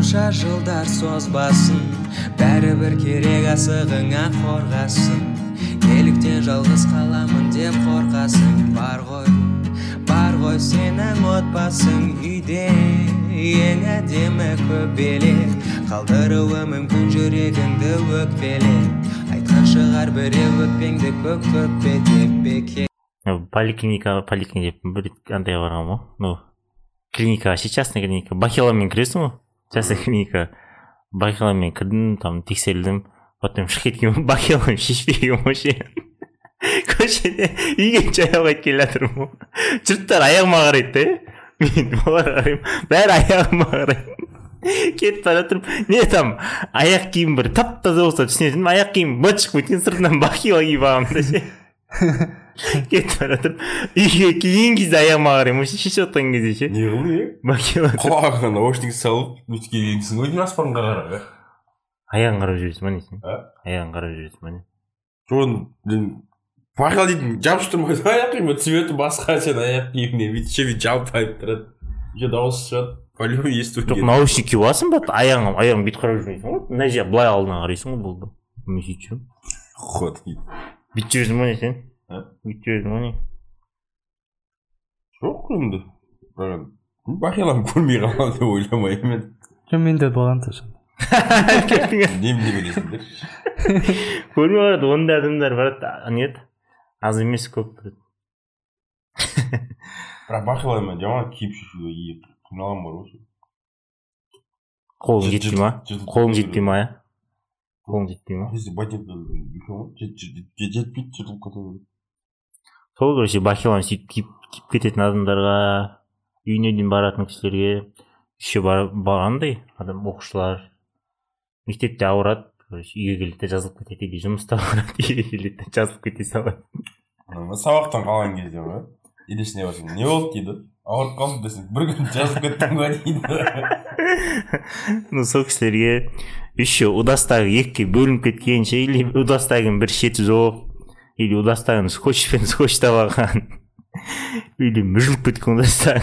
қанша жылдар созбасын бәрібір керек асығыңа қорғасын. Неліктен жалғыз қаламын деп қорқасың бар ғой бар ғой сенің отбасың үйде ең әдемі көбелек. Қалдыруы мүмкін жүрегіңді өкпелеп айтқан шығар біреу өкпеңді көк көкпе деп поликлиникаға поликлиника деп бір рет андайға барғанмын ғой ну клиникаға ше частный клиника бахиламен кіресің ғой? Частный клиника бахиламен кірдім там тексерілдім. Потом шығып кеткенмін бахилам шешпеген ше көшеде үйге жаяу қайтып келе жатырмын. Ғой жұрттар аяғыма қарайды да. Мен оларға қараймын. Бәрі аяғыма қарайды. Кетіп бара жатырмын. Не там аяқ киім бір тап таза болса түсінетін аяқ киім быт шығып кеткен сыртынан бахила киіп алғанмын да. ше кетіп үйге келген кезде аяғыма қараймын вообще шешіп жатқан кезде ше не қылдың е құлағыңа наушник салып өйтіп келгенсің ғой деймін аспанға қарап аяғын қарап жүресің ба несің а аяғын қарап жүресің ба не мен бағила дейтін жабысып тұрмай аяқ киімі цветі басқа сен аяқ киіміне бүйтіп ше бүйтіп жалпайып тұрады еще дауысы шығады по любому есту жоқ наушник киіп аласың ба аяғың аяғың бүйтіп қарап жүрмейсің ғой мына жер былай алдына қарайсың ғой болды мен сөйтіп жүремін ход бүйтіп жүресің ба не сен жүресің ба не жоқ енді бағиланы көрмей қаламын деп ойламаймын енді жоқ менде болған немене білесіңдер көрмей қалады ондай адамдар барады не еді аз емес көп тұрады бірақ бағиламен жаман киіп шешуге қиналамын бар ғой қолың жетпей ма қолың жетпей ма иә қолың жетпей ма ғой жетпейді жыртылып кете береді сол короче бахиланы сөйтіп киіп киіп кететін адамдарға үйіне дейін баратын кісілерге еще барғандай адам оқушылар мектепте ауырады короче үйге келеді де жазылып кетеді или жұмыста ауырады үйге келеді де жазылып кете салады. Сабақтан қалған кезде ғой. Или не болсын не болды дейді? Ауырып қалдым десең бір күн жазып кеттің ба дейді? Ну сол кісілерге еще удастагы екіге бөлініп кеткенше или удастагының бір шеті жоқ или удастагын скотчпен скотчтап алған или мүжіліп кеткен удастаг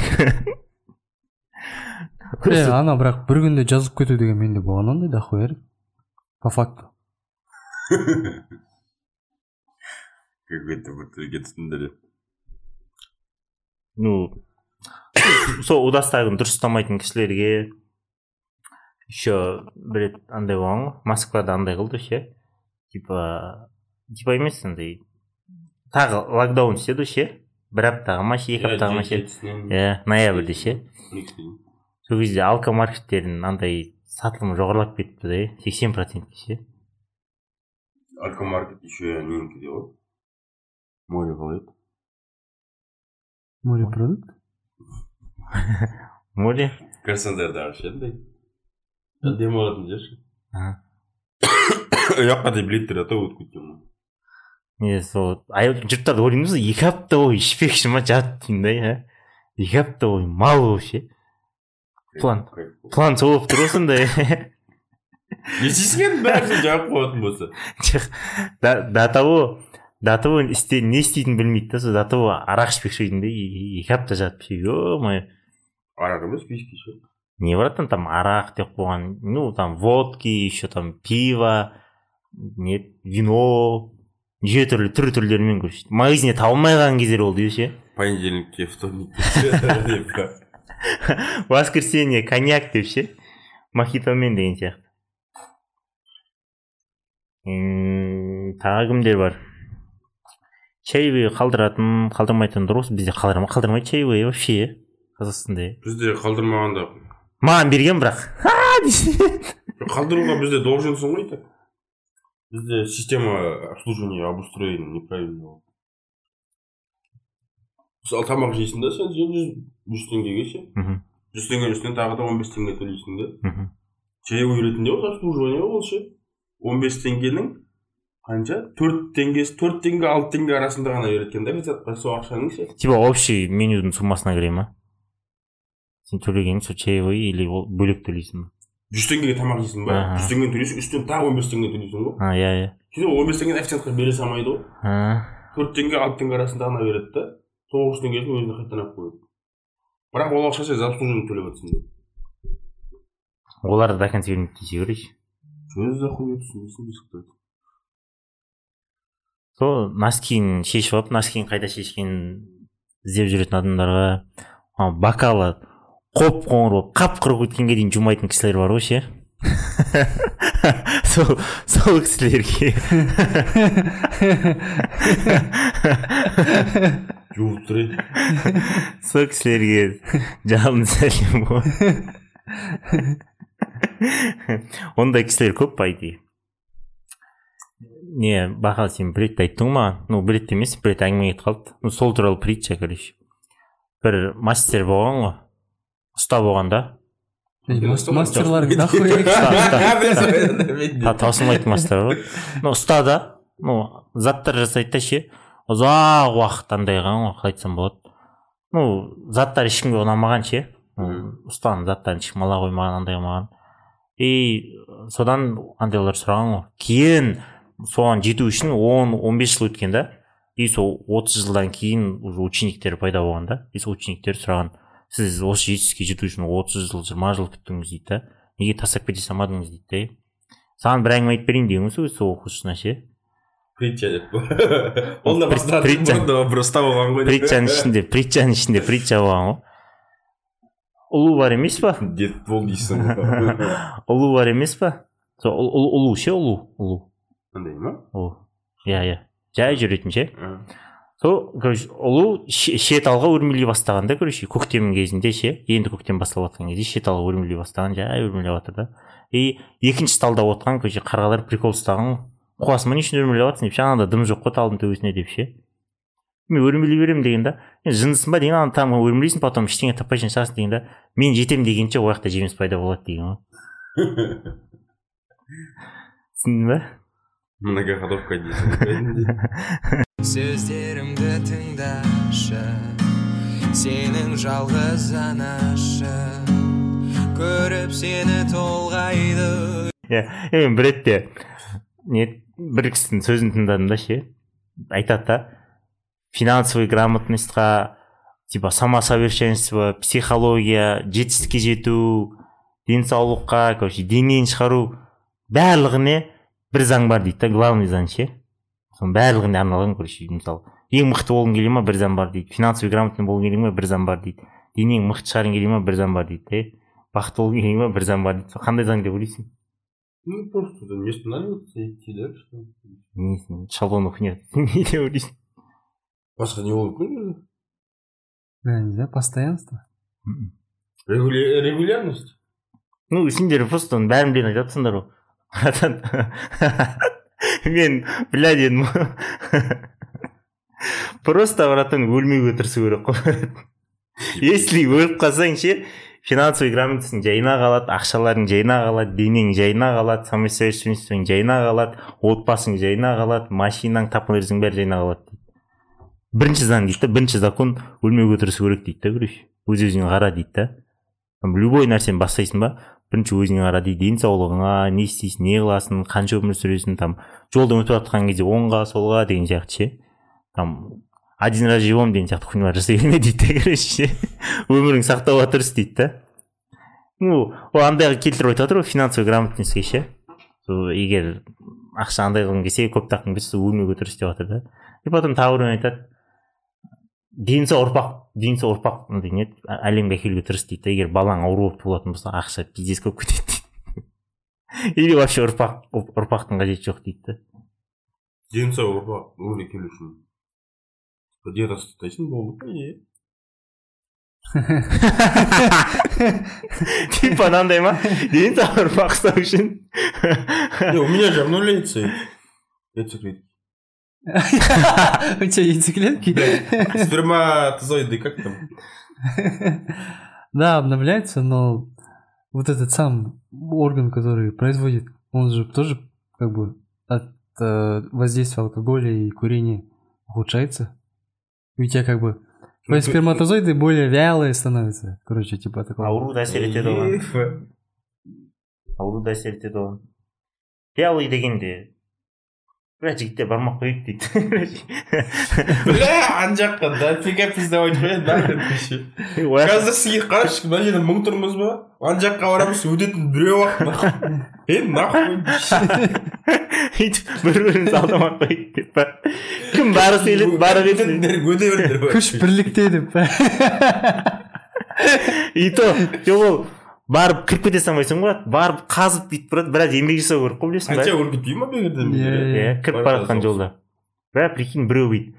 е ана бірақ бір күнде жазып кету деген менде болған ондай дохуя по факту. Тілге түсіндіреді ну сол удастагын дұрыс ұстамайтын кісілерге еще бір рет андай болған ғой. Москвада андай қылды ше типа типа емес андай. Тағы локдаун істеді ше бір аптаға ма ше екі аптаға ма ше иә ноябрьде ше. Сол кезде алкомаркеттердің андай сатылымы жоғарылап кетті да сексен процентке ше. Алкомаркет еще ненікі де ғой море қалай еді морепродукт море. Краснодардағы ше андай демалатын жер ше Ага. ол жаққа дейін билеттер ата өтіп кеткен сол ай- жұрттар ойлаймыз ғой екі апта бойы ішпекші ма жат деймін да иә екі апта бойы мал вообще план план сол болып тұр ғой сонда не істейсің енді бәрін жауап қоятын болса жоқ до того до того істе не істейтінін білмейді да сол до того арақ ішпекші едім де и- екі апта жатып ше е мое арақ емес виски ше не братан там арақ деп қойған ну там водки еще там пиво не вино неше түрлі түр түрлерімен короче магазинде таба алмай қалған кездер болды ше понедельникке па. воскресенье коньяк деп ше мохитомен деген сияқты тағы кімдер бар чаевый қалдыратын қалдырмайтын дұрыс бізде қалдырма қалдырмайды чаевый вообще қазақстанда иә. бізде қалдырмағанда маған берген бірақ қалдыруға бізде долженсың ғой бізде система обслуживания обустроения неправильно? Мысалы тамақ жейсің да сен жүз жүз теңгеге ше? Мгм, жүз теңгенің үстіне тағы да он бес теңге төлейсің да мхм. чаевой ретінде ол обслуживание ол ше? Он бес теңгенің қанша? Төрт теңгесі төрт теңге алты теңге арасында ғана береді екен да официантқа сол ақшаның ше? Типа общий менюдің суммасына кіре ма? Сен төлегенің сол чаевой или ол бөлек төлейсің? ба жүз теңгеге тамақ жейсің ба жүз теңгені төлейсің үстіне тағы он бес теңге төлейсің ғой а иә иә сөйтіп он бес теңгені официантқа бере салмайды ғой төрт теңге алты теңге арасында ғана береді да тоғыз теңгесін өзіне қайтадан алып қояды бірақ ол ақша сен за обслуживание төлеп жатрсың деп олар до конца десе короче Что за хуйня түсінбейсің это сол носкиін шешіп алып носкиін қайда шешкенін іздеп жүретін адамдарға бокалы қоп қоңыр болып қап қырық өткенге дейін жумайтын кісілер бар ғой ше? Сол сол кісілерге. Жуып тұр еді сол кісілерге жалынды сәлем ғой. Ондай кісілер көп по идее не бақал сен бір рет айттың ғой маған ну бір рет емес бір рет әңгіме кетіп қалды. Сол туралы притча короче. Бір мастер болған ғой. Ұста болған да? Мастерлар таусылмайтын мастер ғой. Ну ұста да ну заттар жасайды да ше. Ұзақ уақыт андай қылған ғой қалай айтсам болады. Ну заттар ешкімге ұнамаған ше. Ұстаның заттарын ешкім ала қоймаған андай қылмаған. И содан андайлар сұраған ғой. Кейін соған жету үшін 10-15 жыл өткен да. И сол отыз жылдан кейін уже учениктер пайда болған да. И сол учениктер сұраған. Сіз осы жетістікке жету үшін отыз жыл жиырма жыл күттіңіз дейді да неге тастап кете салмадыңыз дейді да саған бір әңгіме айтып берейін деген ғой сол оқушысына ше притча деп ол да притча. болған ғой притчаның ішінде притчаның ішінде притча болған ғой ұлу бар емес па дед бол дейсің ұлу бар емес па сол ұл- ұл- ұлу ше ұлу ұлу андай ма ұлу иә иә жай жүретін ше. Сол короче ұлу ше- шет алға өрмелей бастаған да короче көктем кезінде ше енді көктем басталып жатқан кезде шет алға өрмелей бастаған жай өрмелеп жатыр да. И екінші талда отырған короче қарғалар прикол ұстаған ба не үшін өрмелеп жатрсың деп ше анада дым жоқ қой талдың төбесінде деп ше. Мен өрмелей беремін деген да. «Е, жындысың ба? деген ана там өрмелейсің потом ештеңе таппай шығасың деген да. Мен жетемін дегенше ол жақта жеміс пайда болады деген ғой. Түсіндің ба? Многоходовка дейсің сөздерімді тыңдашы сенің жалғыз анашы көріп сені толғайды. Иә мен бір ретте не бір кісінің сөзін тыңдадым да ше. Айтады да финансовый грамотностьқа типа самосовершенство психология жетістікке жету денсаулыққа короче денені шығару барлығына бір заң бар дейді да главный заң ше? Соның барлығына арналған короче мысалы ең мықты болғың келе ма бір заң бар дейді. Финансовый грамотный болғың келе ма бір заң бар дейді. Денең мықты шығарғың келе ма бір заң бар дейді да бақытты болғың келе ма бір заң бар дейді. Сол қандай заң деп ойлайсың? Ну просто нравится идти дальше несін шаблонный хуйня не деп ойлайсың басқа не болу мүмкін не знаю постоянство. Регуля- регулярность? Ну сендер просто оның бәрін білетін айтып жатсыңдар ғой мен бля дедім просто братан өлмеуге тырысу керек қой если өліп қалсаң ше финансовый грамотностың жайына қалады ақшаларың жайына қалады денең жайына қалады самосовершенствоң жайына қалады отбасың жайына қалады машинаң тап нәрсенің бәрі жайына қалады дейді. Бірінші заң дейді да бірінші закон өлмеуге тырысу керек дейді да короче. Өз өзіңе қара дейді да любой нәрсені бастайсың ба бірінші өзіңе қара дейді денсаулығыңа не істейсің не қыласың қанша өмір сүресің там жолдан өтіп жатқан кезде оңға солға деген сияқты ше там один раз живем деген сияқты хуйнялар жасай берме дейді да короче. Ше өміріңді сақтауға тырыс дейді да ну ол андайға келтіріп айтып жатыр ғой финансовый грамотностьке ше. Егер ақша андай қылғың келсе көп тапқың келсе өлмеуге тырыс деп жатыр да. И потом тағы біреу айтады. Денсі ұрпақ денсі ұрпақ. Андай не еді, әлемге әкелуге тырыс дейді егер балаң ауру болып туылатын болса ақша пиздец көп кетеді дейді. Или вообще ұрпақ ұрпақтың қажеті жоқ дейді да денсаулық ұрпақ өмірге келу үшін диета ұстайтын болды не типа анандай ма? Денсі ұрпақ ұстау үшін. У меня же обновляется яйцеклетки. У тебя яйцеклетки? Сперматозоиды, как там? Да, обновляется, но вот этот сам орган, который производит, он же тоже как бы от э, воздействия алкоголя и курения ухудшается. И у тебя как бы твои сперматозоиды более вялые становятся. Короче, типа такого. ауруды әсер етеді оған Еф. ауруды әсер етеді оған вялый дегенде бля жігіттер бармай ақ қояйық дейді бля ана жаққа дофига пиздовать қояды нахрен қазір сізге қарашы мына жерде мың тұрмыз ба ана жаққа барамыз өтетін біреу ақ нахуй е нахуй өйтіп бір бірімізді алдамай ақ қояйық деп па кім бары сөйледі бары кетеді өте беріңдер күш бірлікте деп и то жоқ ол барып кіріп кете салмайсың ғой. Барып қазып бүйтіп барады біраз еңбек жасау керек қой білесің қанша ба үркітпей ма бекерден Иә, иә. Кіріп бара жатқан жолда. Бля прикинь біреу бүйтіп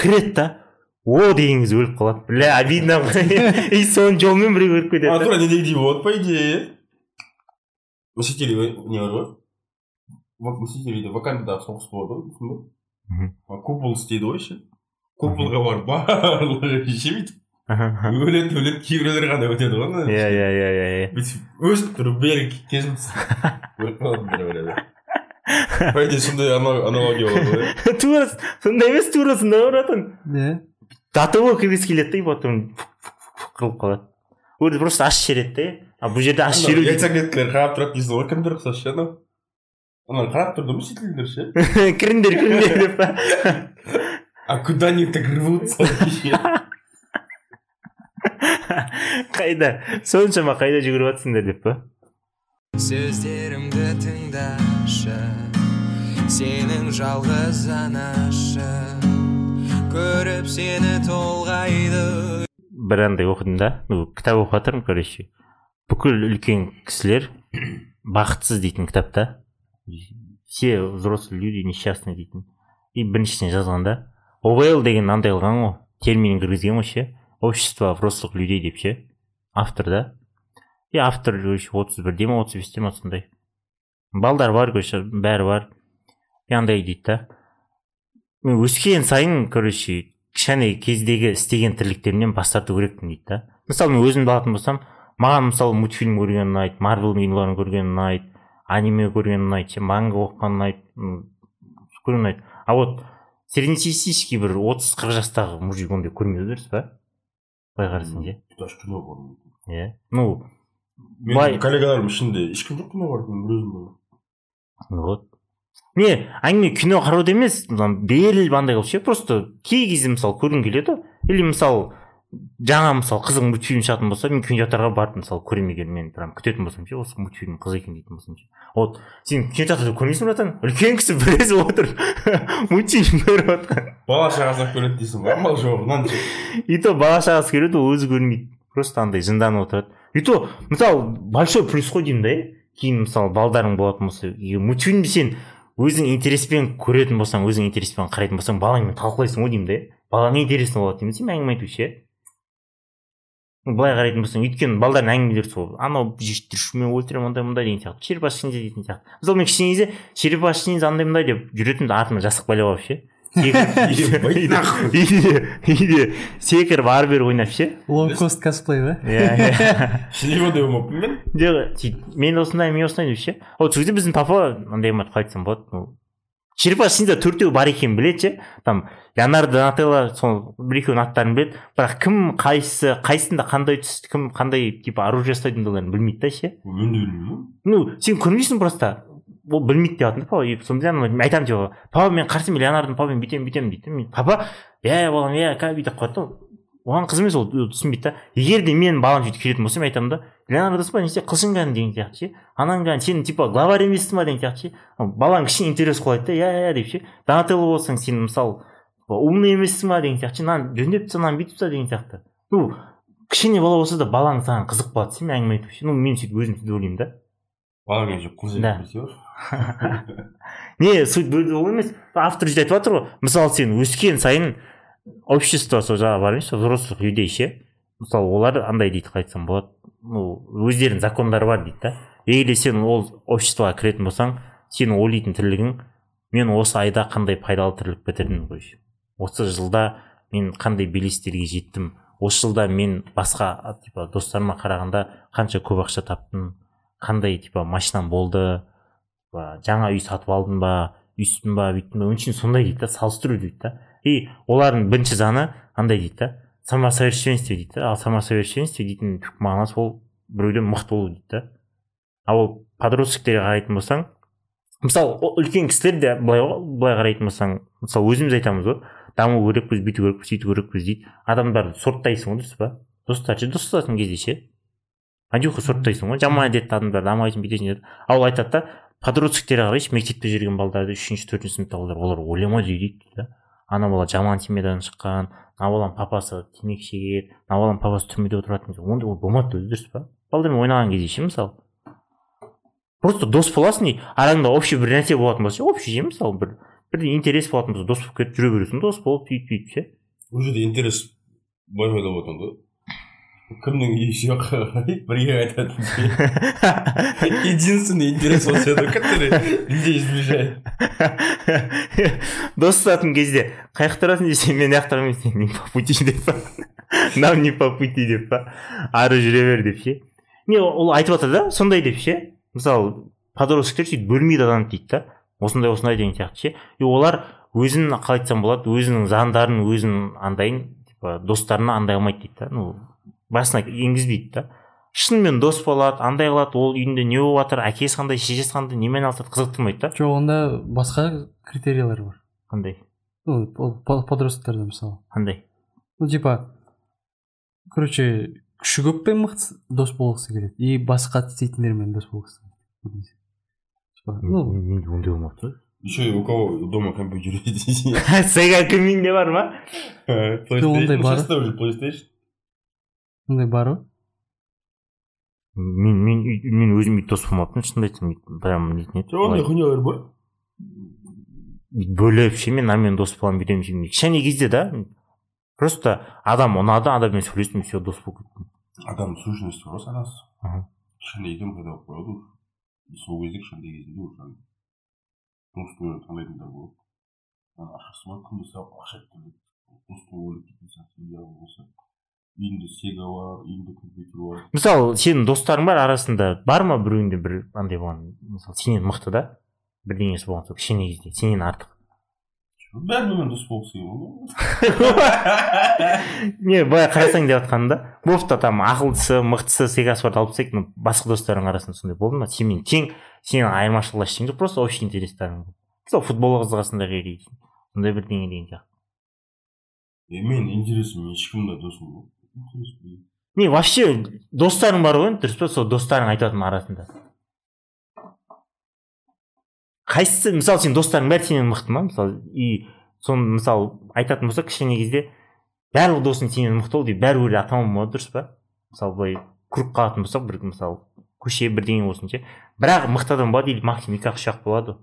кіреді да о деген кезде өліп қалады бля обидно ғой и соның жолымен біреу өліп кетеді тура недегідей болады по идее. Мстители не бар ғой? Вак- мстителейде вакандадағы соғыс болады ғой түсіндің ба купол істейді ғой ше. Куполға барып барлығы ше бүйтіп өледі өледі кейбіреулер ғана өтеді ғой иә иә иә иә. Иә бүйтіп өсіп тұрып бері бірі по идее сондай ана- аналогия болады ғой иә. тура сондай емес тура сондай баратын иә до того кіргісі келеді да и потом қырылып қалады. Өзі просто аш жібереді да а бұл жерде аш дейді. яйцеклеткалар қарап тұрады дейсің ғой кімдер ұқсас ше анау? Ана қарап тұрды мстительдер ше? Кіріңдер кіріңдер деп па? А куда они так рвутся қайда соншама қайда жүгіріп жатсыңдар деп па сөздерімді тыңдашы сенің жалғыз анашың көріп сені толғайды. Бір андай оқыдым да. Ну кітап оқып жатырмын короче. Бүкіл үлкен кісілер бақытсыз дейтін кітапта все взрослые люди несчастны дейтін. И біріншісіне жазған да. Овейл деген андай қылған ғой. Терминін кіргізген ғой ше общество взрослых людей деп ше? Автор да? И автор отыз бірде ма отыз бесте ма сондай. Балдар бар короче бәрі бар. И андай дейді да. Мен өскен сайын короче кішкене кездегі істеген тірліктерімнен бас тарту керекпін дейді да. Мысалы мен өзімді алатын болсам маған мысалы мультфильм көрген ұнайды марвел киноларын көрген ұнайды аниме көрген ұнайды манга оқыған ұнайды көрген ұнайды. А вот среднестатистический бір отыз қырық жастағы мужик ондай көрмеу дұрыс па? Былай қарасаң ше даже кино көрмейді иә ну менің коллегаларым ішінде ешкім жоқ кино көріп мен бір өзім вот не әңгіме кино қарауда емес беріліп андай қылып ше просто кей кезде мысалы көргім келеді ғой или мысалы жаңа мысалы қызық мультфильм шығатын болса мен кинотеатрға барып мысалы көремін егер мен прям күтетін болсам ше осы мультфильм қызық екен дейтін болсам ше. Вот сен кинотеатрда көрмейсің братан? үлкен кісі біраз отыр. Мультфильм көріп жатқан бала шағасына көреді дейсің ғой амал ше и то бала шағасы көреді ол өзі көрмейді просто андай жынданып отырады. И то мысалы большой плюс қой деймін да иә кейін мысалы балдарың болатын болса мультфильмді сен өзің интереспен көретін болсаң өзің интереспен қарайтын болсаң балаңмен талқылайсың ғой деймін да иә балаңа интересно болады деймін сен әңгіме айту ше. Былай қарайтын болсаң өйткені балдардың әңгімелері сол анау мен өлтіремін андай мындай деген сияқты. Черепашка ниндзя дейтін сияқты. Мысалы мен кішкене кезде черепашка ниндзя андай мындай деп жүретінмін артыма жастық байлап алып ше. Үйде үйде секіріп ары бері ойнап ше. Лоукост косплей ба иә иә. Шілей ондай болмаппын мен? Жоқ сөйтіп мен осындай мен осындай деп ше. Вот сол кезде біздің папа андай қылмайды қалай айтсам болады ниндзя төртеу бар екенін біледі ше? Там леонардо донателло сол бір екеуінің аттарын біледі. Бірақ кім қайсысы қайсысында қандай түс кім қандай типа оружие ұстайтындығын білмейді да ше? Мен де білмеймін. Ну сен көрмейсің просто. Ол білмейді деп жатыр да папа. Сонда мен айтамын типа папа мен қарсы емеспін леонардо папа бүйтемін бүйтемін дейді мен папа иә балам иә бүйтіп қояды да оған қызық емес ол түсінбейді да егер де мен балам сөйтіп келетін болса мен айтамын да леонардо па? неше қылшыңган деген сияқты ше. Ананған сен типа главарь емессің ба? деген сияқты ше. Балаң кішкене интерес қылады да иә иә деп ше. Донателло болсаң сен мысалы умный емессің ба? деген сияқты ше. Мынаны жөндеп таста мынаны бүйтіп таста деген сияқты. Ну кішкене бала болса да балаң саған қызық болады сен әңгіме айту ше ну мен сөйтіп өзім сөйтіп ойлаймын да. Балаң қыз Да. не суть ол емес. Автор сөйтіп айтып жатыр ғой. Мысалы сен өскен сайын общество сол жаңағы бар емес взрослых людей ше. Мысалы олар андай дейді қалай айтсам болады. Ну өздерінің закондары бар дейді да. Егер сен ол обществоға кіретін болсаң сенің ойлайтын тірлігің мен осы айда қандай пайдалы тірлік бітірдім короче осы жылда мен қандай белестерге жеттім. Осы жылда мен басқа типа достарыма қарағанда қанша көп ақша таптым. Қандай типа машинам болды. Жаңа үй сатып алдым ба өйстім ба бүйттім ба сондай дейді да салыстыру дейді да. И олардың бірінші заңы андай дейді да самосовершенствие дейді да ал самосовершенствие дейтін түпкі мағынасы ол біреуден мықты болу дейді да ал ол подростоктерге қарайтын болсаң мысалы үлкен кісілер де былай ғой былай қарайтын болсаң мысалы өзіміз айтамыз ғой даму керекпіз бүйту керекпіз сөйту керекпіз дейді адамдарды сорттайсың ғой дұрыс па достар ше дос кезде ше андрюха сорттайсың ғой жаман әдетті адамдар дамайсың бүйтесің деді ал айтады да подростоктерге қарайшы мектепте жүрген балдарды үшінші төртінші сыныпта балдар олар ойламайды дейді да ана бала жаман семьядан шыққан мына баланың папасы темекі шегеді мына баланың папасы түрмеде отырады деген ондай ол болмайды өзі дұрыс па? Балдармен ойнаған кезде ше мысалы просто дос боласың дейді араңда общий бір нәрсе болатын болса общий ше мысалы бір бір интерес болатын болса дос болып кетіп жүре бересің дос болып сөйтіп сөйтіп ше. Ол жерде интерес былай пайда болатын ғой кімнің үйі қарай бірге айтатын единственный интерес осы еді который людей сближает дос тұратын кезде қай жақта тұрасың десе мен мына жақта тұрмын сен не по пути деп па? Нам не по пути деп па? Ары жүре бер деп ше? Не ол айтып жатыр да сондай деп ше? Мысалы подростковтер сөйтіп бөлмейді адамды дейді да. Осындай осындай деген сияқты ше? И олар өзін қалай айтсам болады өзінің заңдарын өзінің андайын типа достарына андай қылмайды дейді да. Ну басына енгізбейді да. Шынымен дос болады андай қылады ол үйінде не болып жатыр әкесі қандай шешесі қандай немен айналысады қызықтырмайды да. Жоқ онда басқа критериялар бар. Қандай? Ну ол по- подростоктерде мысалы. Қандай? Ну типа короче күші көп пен мықты дос болғысы келеді. И басқа істейтіндермен дос болғысы келеді. Ну. Менде ондай болмапты. Еще у кого дома компьютер? Есть сега кімінде бар ма? Ондай PlayStation бар. Ондай бар ғой мен мен үй- мен өзім өйтіп дос болмаппын шынымды айтсам прям нетін еді жоқ ондай хуйнялар бар бүйтіп бөліп ше мен мынамен дос боламын бүйтемін сөйтемін кішкене кезде да просто адам ұнады адаммен сөйлестім все дос болып кеттім адам сущность бар ғой санасы кішкенейден пайда болып қояды уже И сол кезде кішкентай кезінде уже ана досты таңдайтындар болады ақшасы бар күнде саған ақша келеді досты ойлап кететін сияқты идеал болса үйінде сега бар үйінде компьютер бар мысалы сенің достарың бар арасында бар ма біреуінде бір андай болған мысалы сенен мықты да? Бірдеңесі болған сол кішкене кезде сенен артық. Бәрімен дос болғысы келеді ғой не былай қарасаң деп жатқаным да бопты там ақылдысы мықтысы сегасы барды алып тастайық басқа достарың арасында сондай болды ма? Сенімен тең сенің айырмашылығы ештеңе жоқ просто общий интерестарың мысалы футболға қызығасыңдар или сондай бірдеңе деген сияқты. Мен интересім ешкімде досым жоқ. Не вообще достарың бар ғой енді дұрыс па сол достарың айтатын арасында? Қайсысы мысалы сенің достарың бәрі сенен мықты ма? Мысалы и соны мысалы айтатын болсақ кішкене кезде барлық досың сенен мықты ол дейді бәрібір де атаман болады дұрыс па? Мысалы былай көріп қалатын болсақ бір мысалы көше бірдеңе болсын ше бірақ мықты адам болады или максимум екі ақ үш ақ болады.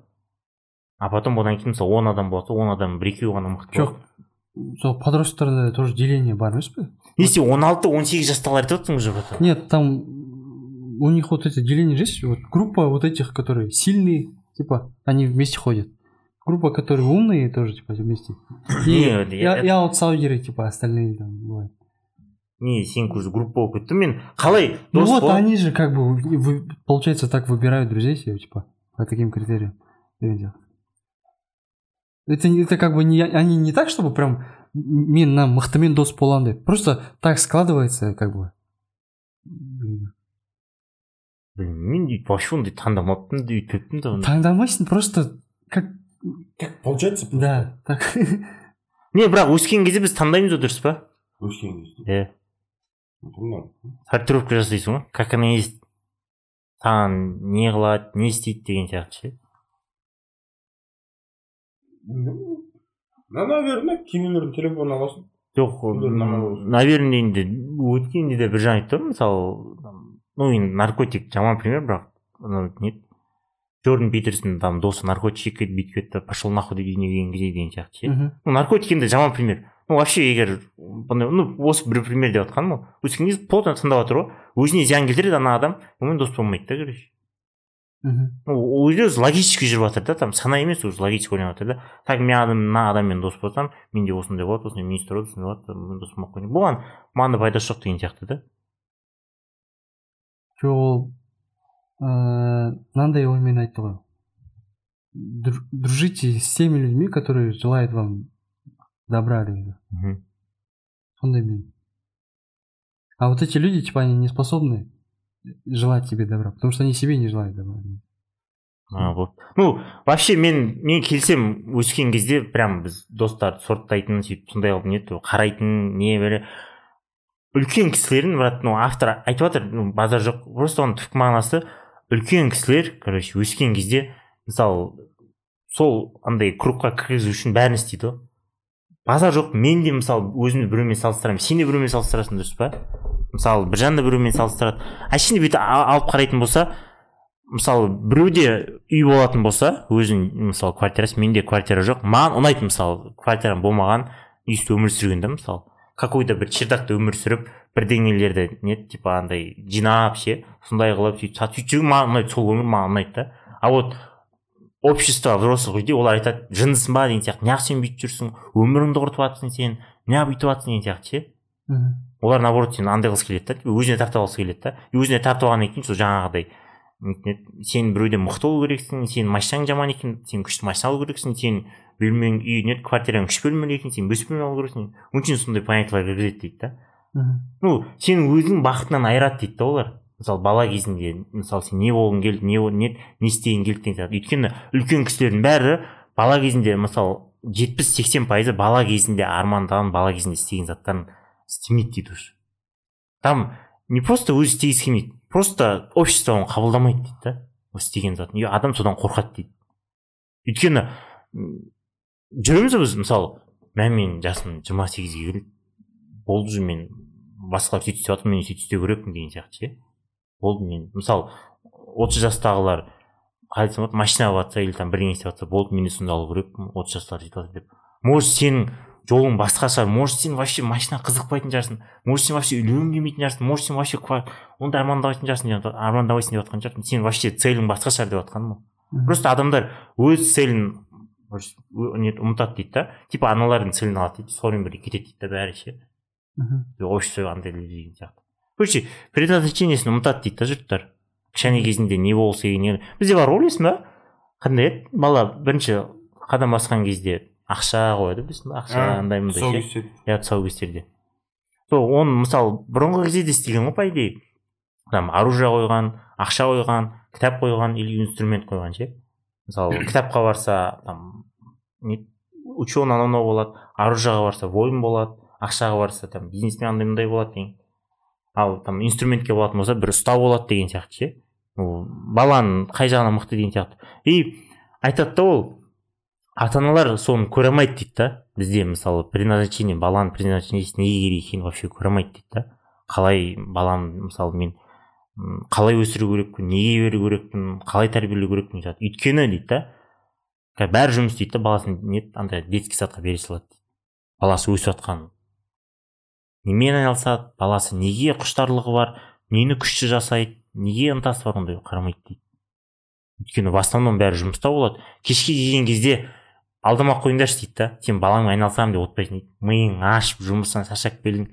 А потом одан кейін мысалы он адам болады он адам бір екеуі ғана мықты жоқ сол подростковтерде тоже деление бар емес пе? Не сен он алты он сегіз жастағылар айтып отырсың уже нет там у них вот эти деления есть вот группа вот этих которые сильные типа они вместе ходят. Группа которые умные тоже типа вместе. И, Не, и, я- и аутсайдеры типа остальные там бывают. Не сен уже группа болып кеттің мен қалай ну вот они же как бы вы- получается так выбирают друзей себе типа по таким критериям. Деген сияқты. Это это как бы не они не так чтобы прям мен мына мықтымен дос боламын деп просто так складывается как бы. Білмеймін мен өйтіп вообще ондай таңдамаппын да өйтпеппін да таңдамайсың просто как как получается да так. Не бірақ өскен кезде біз таңдаймыз ғой дұрыс па? Өскен кезде иә сортировка жасайсың ғой как она есть. Саған не қылады не істейді деген сияқты ше Ну, наверное кейбіреулердің телефонын аласың. Жоқ наверное енді өткенде де бір жаңа айтты ғой мысалы ну енді наркотик жаман пример бірақ анау не джордан питерсон там досы наркотик шегіп кетіп бүйтіп кетті пошел нахуй деп үйіне келген кезде деген сияқты ше. Ну наркотик енді жаман пример. Ну вообще егер ну осы бір пример деп жатқаным ғой. Өскен кезде плотно тыңдап жатыр ғой. Өзіне зиян келтіреді ана адам. Онымен дос болмайды да короче. Ну ол жерде өзі логически жүріп жатыр да там сана емес уже логически ойланып жатыр да. Так мен адам мына адаммен дос болсам менде осындай болады осындай министр болады осындай болады мен дос болмай ақ қояйын бұған маған да пайдасы жоқ деген сияқты да? Жоқ ол ыыы, мынандай оймен айтты ғой Дру- дружите с теми людьми которые желают вам добра деген мхм сондай мен а вот эти люди типа они не способны желать тебе добра потому что они себе не желают добра. А, вот. Ну вообще мен мен келсем өскен кезде прям біз достар сорттайтын сөйтіп сондай қылып не қарайтын не үлкен кісілердің брат ну автор айтып жатыр ну базар жоқ просто оның түпкі мағынасы үлкен кісілер короче өскен кезде мысалы сол андай кругқа кіргізу үшін бәрін істейді ғой базар жоқ мен де мысалы өзімді біреумен салыстырамын сен де біреумен салыстырасың дұрыс па? Мысалы біржан да біреумен салыстырады. Әшейінде бүйтіп алып қарайтын болса мысалы біреуде үй болатын болса өзінің мысалы квартирасы менде квартира жоқ маған ұнайды мысалы квартирам болмаған үйсіз өмір сүрген да мысалы. Какой то бір чердакта өмір сүріп бірдеңелерді не типа андай жинап ше сондай қылып сөйтіп сөйтіп жүрген маған ұнайды сол өмір маған ұнайды да. А вот общество взрослых людей олар айтады жындысың ба? деген сияқты. Неғып сен бүйтіп жүрсің өміріңді құртып жатрсың сен неғып бүйтіп жатрсың деген сияқты ше. Олар наоборот сені андай қылғысы келеді да өзіне тартып алғысы келеді да. И өзіне тартып алғаннан кейін сол жаңағыдай сен біреуден мықты болу керексің сенің машинаң жаман екен сен күшті машина алу керексің сен бөлмең үй не квартираң үш бөлмелі екен сен бес бөлме алу керексің. Үшін сондай понятиялар кіргізеді дейді да. Ну сенің өзің бақытыңнан айырады дейді да олар. Мысалы бала кезінде мысалы сен не болғың келді не не не істегің келді деген сияқты. Өйткені үлкен кісілердің бәрі бала кезінде мысалы жетпіс сексен пайызы бала кезінде армандаған бала кезінде істеген заттарын істемейді дейді уже. Там не просто өзі істегісі келмейді просто общество оны қабылдамайды дейді да. Ол істеген затын. И адам содан қорқады дейді. Өйткені жүреміз біз. Мысалы мә менің жасым жиырма сегізге келді болды уже мен басқалар сөйтіп істеп жатыр мен сөйтіп істеу керекпін деген сияқты ше. Болды мен мысалы отыз жастағылар қалай десем болады машина алып жатса или там бірдеңе істеп жатса болды мен де сондай алу керекпін отыз жастағылар сөйтіп жатыр деп. Может сенің жолың басқа шығар. Может сен вообще машина қызықпайтын шығарсың. Может сен вообще үйленгің келмейтін шығарсың. Может сен вообще ква- онда армандамайтын шығарсың деп армандамайсың деп жатқан шығарсың. Сен вообще целің басқа шығар деп жатқаным ғой. Просто адамдар өз целін не ұмытады дейді да. Типа аналардың целін алады дейді сонымен бірге кетеді дейді да бәрі ше. Мхм общество андай деген сияқты. Короче предназначениесін ұмытады дейді да жұрттар. Кішкене кезінде не болғысы келген бізде бар ғой білесің ба қандай еді? Бала бірінші қадам басқан кезде ақша қояды білесің ба ақша андай мындай ше. иә тұсаукесерде. Сол оны мысалы бұрынғы кезде де істеген ғой по идее. Там оружие қойған ақша қойған кітап қойған или инструмент қойған ше. Мысалы кітапқа барса там ученый анау мынау болады оружиеға барса воин болады ақшаға барса там бизнесмен андай мындай болады деген ал там инструментке болатын болса бір ұста болады деген сияқты ше. Баланың қай жағынан мықты деген сияқты. И айтады да ол ата аналар соны көре алмайды дейді да. Бізде мысалы предназначение баланың предназначениесі неге керек екенін вообще көре алмайды дейді да. Қалай баланы мысалы мен қалай өсіру керекпін неге беру керекпін қалай тәрбиелеу керекпін сияқты өйткені дейді да бәрі жұмыс істейді да баласын не андай детский садқа бере салады баласы өсіп жатқан немен айналысады баласы неге құштарлығы бар нені күшті жасайды неге ынтасы бар ондай қарамайды дейді. Өйткені в основном бәрі жұмыста болады. Кешке келген кезде алдамай ақ қойыңдаршы дейді да. Сен балаңмен айналысамын деп отпайсың. Дейді миың ашып жұмыстан шаршап келдің.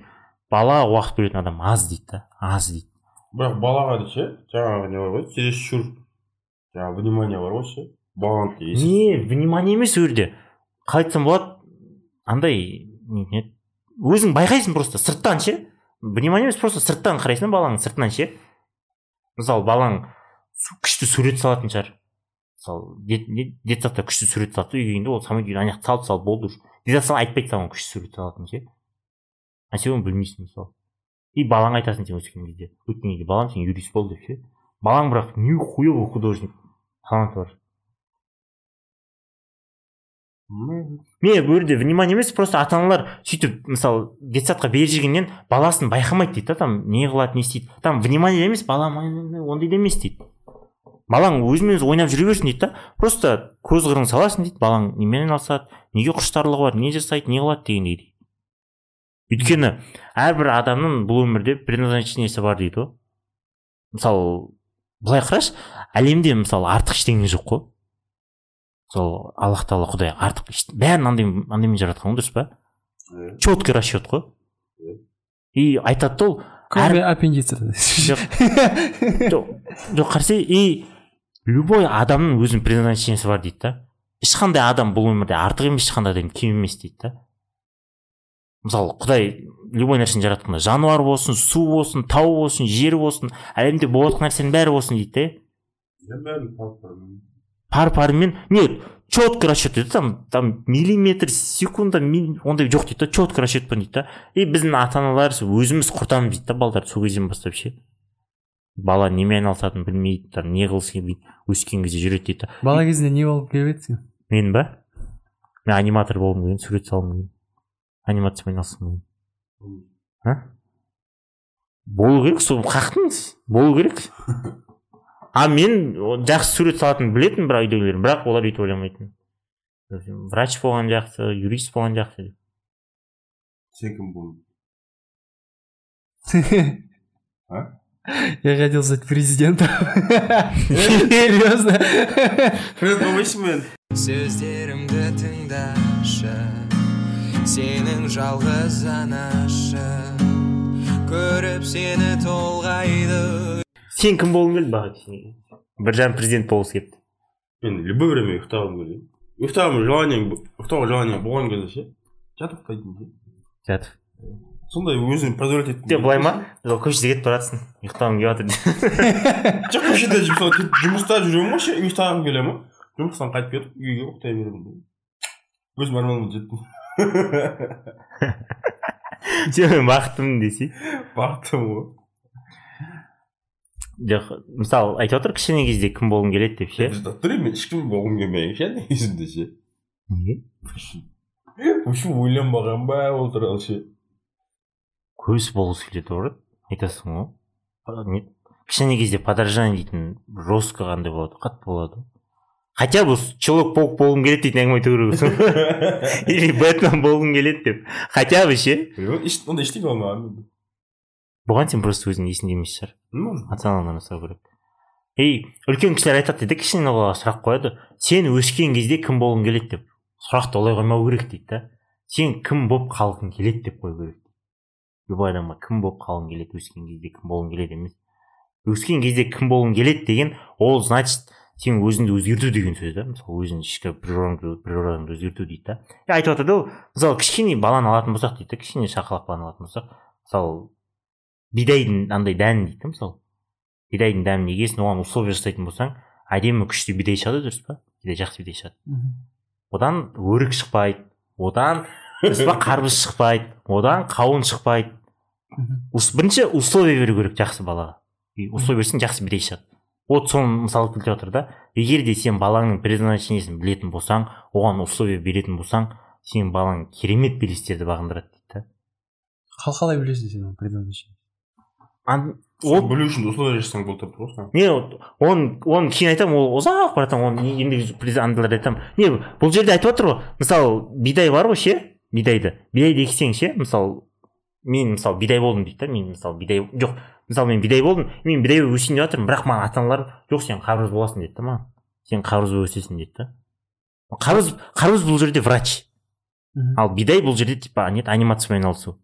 Балаға уақыт бөлетін адам аз дейді да аз дейді. Бірақ балаға да ше жаңағы не бар ғой чересчур жаңағы внимание бар ғой ше баланы не внимание емес ол жерде қалай айтсам болады андай өзің байқайсың просто сырттан ше. Внимание емес просто сырттан қарайсың да баланың сыртынан ше. Мысалы балаң күшті сурет салатын шығар. Мысалы детсадта күшті сурет салады да үйге келгенде ол самый ана жақта салып салып болды уже. Детсад айтпайды саған күшті сурет салатынын ше? А сен оны білмейсің мысалы. И балаңа айтасың сен өскен кезде өткен кезде балам сен юрист бол деп ше? Балаң бірақ нихуевый художник? Таланты бар. Не бұл жерде внимание емес просто ата аналар сөйтіп мысалы детсадқа беріп жібергеннен баласын байқамайды дейді да там не қылады не істейді. Там внимание емес балам ондай да емес дейді. Балаң өзімен өзі ойнап жүре берсін дейді да. Просто көз қырын саласың дейді. Балаң немен айналысады неге құштарлығы бар не жасайды не қылады дегендей дейді өйткені әрбір адамның бұл өмірде предназначениесі бар дейді ғой. Мысалы былай қарашы әлемде мысалы артық ештеңе жоқ қой. Сол аллах тағала құдай артық еш- бәрін андай андаймен жаратқан ғой дұрыс па? Иә. четкий расчет қой. И айтады да ол жоқ. Жоқ жоқ қарсы и любой адамның өзінің предназначениесі бар дейді да. Ешқандай адам бұл өмірде артық емес ешқандай адам кем емес дейді да. Мысалы құдай любой нәрсені жаратқанда жануар болсын су болсын тау болсын жер болсын әлемде болып жатқан нәрсенің бәрі болсын дейді да иә талап пар парымен не четко расчет дейді там там миллиметр секунда ондай жоқ дейді да четко расчетпен дейді да. И біздің ата аналар өзіміз құртамыз дейді да балдарды сол кезден бастап ше. Бала немен айналысатынын білмейді там не қылғысы келмейді өскен кезде жүреді дейді да бала кезінде не болып келіп едіңіз мен ба мен аниматор болғым келген сурет салғым келген анимациямен айналысқым келген а? Болу керек сол қақтыңыз болу керек. А мен жақсы сурет салатынын білетінмін бірақ үйдегілер бірақ олар өйтіп ойламайтын. Врач болған жақсы юрист болған жақсы деп. Сен кім болдың? Я хотел стать президентом. Серьезно? помощник сөздерімді тыңдашы сенің жалғыз анашы. Көріп сені толғайды. Сен кім болғың келді баға біржан президент болғысы келіпті мен любое время ұйықтағым келеді. Ұйықтағым желаниең ұйықтауға желаниең болған кезде ше жатып ұйықтайтын ше. Жатып. Сондай өзін позволять еткім жоқ былай ма? Сол көшеде кетіп бара жатрсың ұйықтағым келіп жатыр жоқ көшеде жұмыста жүремін ғой ше ұйықтағым келе ма жұмыстан қайтып кетіп үйге ұйықтай беремін өзім арманыма жеттім. Жоқ мен бақыттымын десе. Бақыттымын ғой. Жоқ мысалы айтып отыр кішкене кезде кім болғың келеді деп ше? Мен ешкім болғым келмеген ше негізінде ше? Неге? Вообще ойланбаған ба ол туралы ше? Көбісі болғысы келеді ғой айтасың ғой. Кішкене кезде подражание дейтін жестко қандай болады? Қатты болады. Хотя бы человек паук болғым келеді дейтін әңгіме айту керек или бэтмен болғым келеді деп. Хотя бы ше. Ондай ештеңе болмаған бұған сен просто өзің есіңде емес шығар. Ата аналардан сұрау керек. Ей үлкен кісілер айтады дейді кішкене балаға сұрақ қояды. Сен өскен кезде кім болғың келеді деп. Сұрақты олай қоймау керек дейді да. Сен кім болып қалғың келеді деп қою керек. Любой адамға кім болып қалғың келеді өскен кезде кім болғың келеді емес өскен кезде кім болғың келеді деген ол значит сен өзіңді өзгерту деген сөз да мысалы өзің ішкі природаңды өзгерту дейді да и айтып жатыр да ол мысалы кішкене баланы алатын болсақ дейді да кішкене шақалақ баланы алатын болсақ мысалы бидайдың андай дәнін дейді да мысалы бидайдың дәмін егесін оған условия жасайтын болсаң әдемі күшті бидай шығады дұрыс па бидай жақсы бидай шығады одан өрік шықпайды одан дұрыс қарбыз шықпайды одан қауын шықпайды. Ус- бірінші условия беру керек жақсы балаға и условия берсең жақсы бидай шығады вот соны мысал келтіріп жатыр да егер де сен балаңның предназначениесін білетін болсаң оған условия беретін болсаң сенің балаң керемет белестерді бағындырады дейді да. Қал- қалай білесің сен оны предназначение Ан- ол білу үшін условия жасасаң болды деп тұрсың не он оны кейін айтамын ол ұзақ бара жатамын оны ендігі андайларды айтамын. Не бұл жерде айтып жатыр ғой мысалы бидай бар ғой ше? Бидайды бидайды ексең ше мысалы мен мысалы бидай болдым дейді да мен мысалы бидай жоқ мысалы мен бидай болдым мен бидай болып өсейін деп жатырмын бірақ маған ата аналарым жоқ сен қарбыз боласың деді да маған сен қарбыз болып өсесің деді да қарбыз қарбыз бұл жерде врач ал бидай бұл жерде типа нет анимациямен айналысу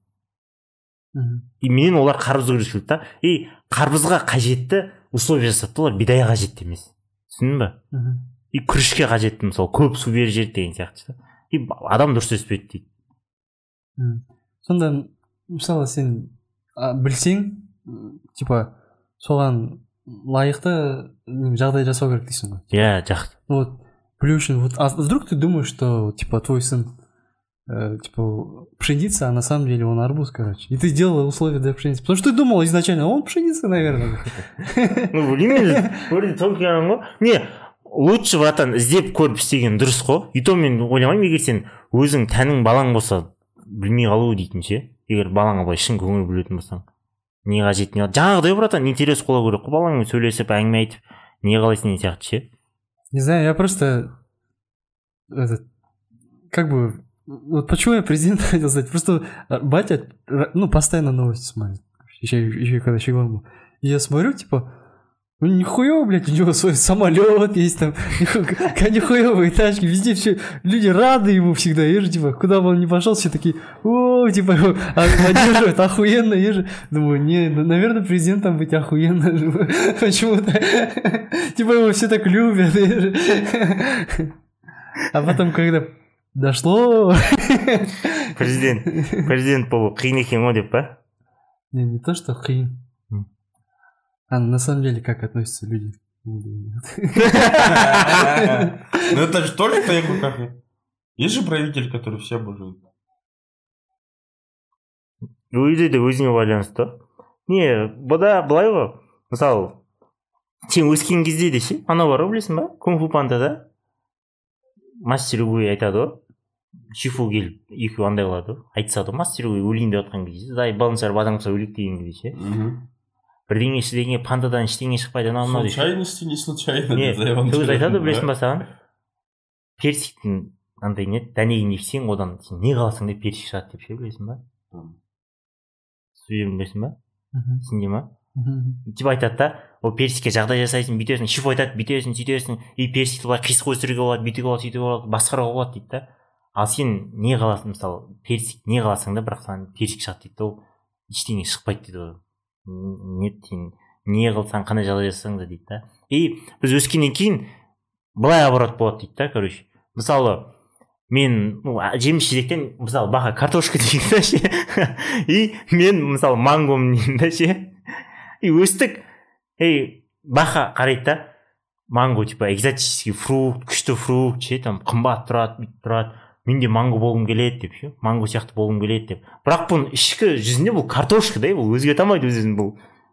и менен олар қарбызды көргісі келді да и қарбызға қажетті условия жасады олар бидайға қажетті емес. Түсіндің ба? И күрішке қажетті мысалы көп су беріп жібереді деген сияқты и ба- адам дұрыс өспеді дейді. Сонда мысалы сен а, білсең типа соған лайықты жағдай жасау керек дейсің ғой. Иә жақсы. Ну вот білу үшін вот а вдруг ты думаешь что типа твой сын э, типа пшеница а на самом деле он арбуз короче. И ты делал условия для пшеницы. Потому что ты думал изначально он пшеница наверное. Ну білмеймін вроде тонкий ғой не лучше братан іздеп көріп істеген дұрыс қой. И то мен ойламаймын егер сен өзің тәнің балаң болса білмей қалу дейтін ше егер балаңа былай шын көңіл бөлетін болсаң не қажет не жаңағыдай братан интерес қолау керек қой балаңмен сөйлесіп әңгіме айтып не қалайсың деген сияқты ше не знаю я просто этот как бы вот почему я президент хотел стать просто а, батя р- ну постоянно новости смотрит еще еще когда щеглом был и я смотрю типа ну нихуя, блядь, у него свой самолет есть там, нихуевые тачки, везде все, люди рады ему всегда, же, типа, куда бы он ни пошел, все такие, о, типа, его а- поддерживают, охуенно, же, думаю, не, наверное, президентом быть охуенно, почему-то, типа, его все так любят, а потом, когда дошло, президент президент болу қиын екен ғой деп па не, не то, что М. а на самом деле как относятся люди Ну это же тоже тайгу кафе. Есть же правитель, который все обожают. өзі де өзіңе байланысты не бұда былай ғой мысалы сен өскен кезде де ше анау бар ғой білесің ба кунг фу пандада мастер угуй айтады ғой шифу келіп екеуі андай қылады ғой айтысады ғой мастер угуй өлейін деп жатқан кезде заебалың шығар бадам болса өлейік деген кезде ше бірдеңе ештеңе пандадан ештеңе шықпайды анау мынау случайно. не деп заебан сөз айтады білесің ба саған? Персиктің андай не дәнегін ексең одан сен не қаласың деп персик шығады деп ше білесің ба? Сөздерін білесің ба? Түсінде ма типа айтады да ол персикке жағдай жасайсың бүйтесің шиф айтады бүйтесің сөйтесің и персикті былай қисық өсіруге болады бүйтуге болады сөйтуге болады басқаруға болады дейді да. Ал сен не қаласың мысалы персик не қаласың да бірақ саған персик шығады дейді да ол ештеңе шықпайды дейді ол Н- не қылсаң қандай жағдай жасасаң да дейді да. И біз өскеннен кейін былай оборот болады дейді да короче. Мысалы мен ну, жеміс жидектен мысалы баға картошка дейік та ше. И мен мысалы мангом деймін да ше. И өстік ей баха қарайды да. Манго типа экзотический фрукт күшті фрукт ше там қымбат тұрады бүйтіп тұрады. Менде манго болғым келеді деп ше? Манго сияқты болғым келеді деп. Бірақ бұның ішкі жүзінде бұл картошка да бұл өзгерте алмайды өз өзін бұл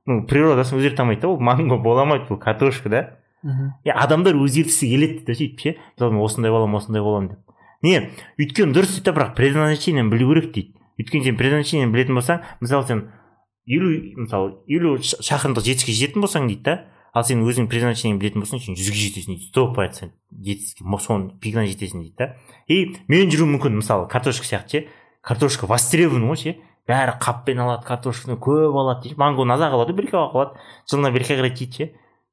ну природасын өзгерте алмайды да бұл манго бола алмайды бұл картошка да. Мгм. и адамдар өзгерткісі келеді да сөйтіп ше? Мен осындай боламын осындай боламын деп. Не өйткені дұрыс дейді да бірақ предназначениені білу керек дейді. Өйткені сен предназначениені білетін болсаң мысалы сен елу мысалы елу шақырымдық жетістікке жететін болсаң дейді да ал сен өзің предназначениені білетін болсаң сен жүзге жетесің дейді сто процент жетістікке соның пигына жетесің дейді да и мен жүруім мүмкін мысалы картошка сияқты ше картошка востребован ғой ше бәрі қаппен алады картошканы көп алады дейді мангоны аз ақ алады бір екі ақ алады жылына бір екі рет жейді ше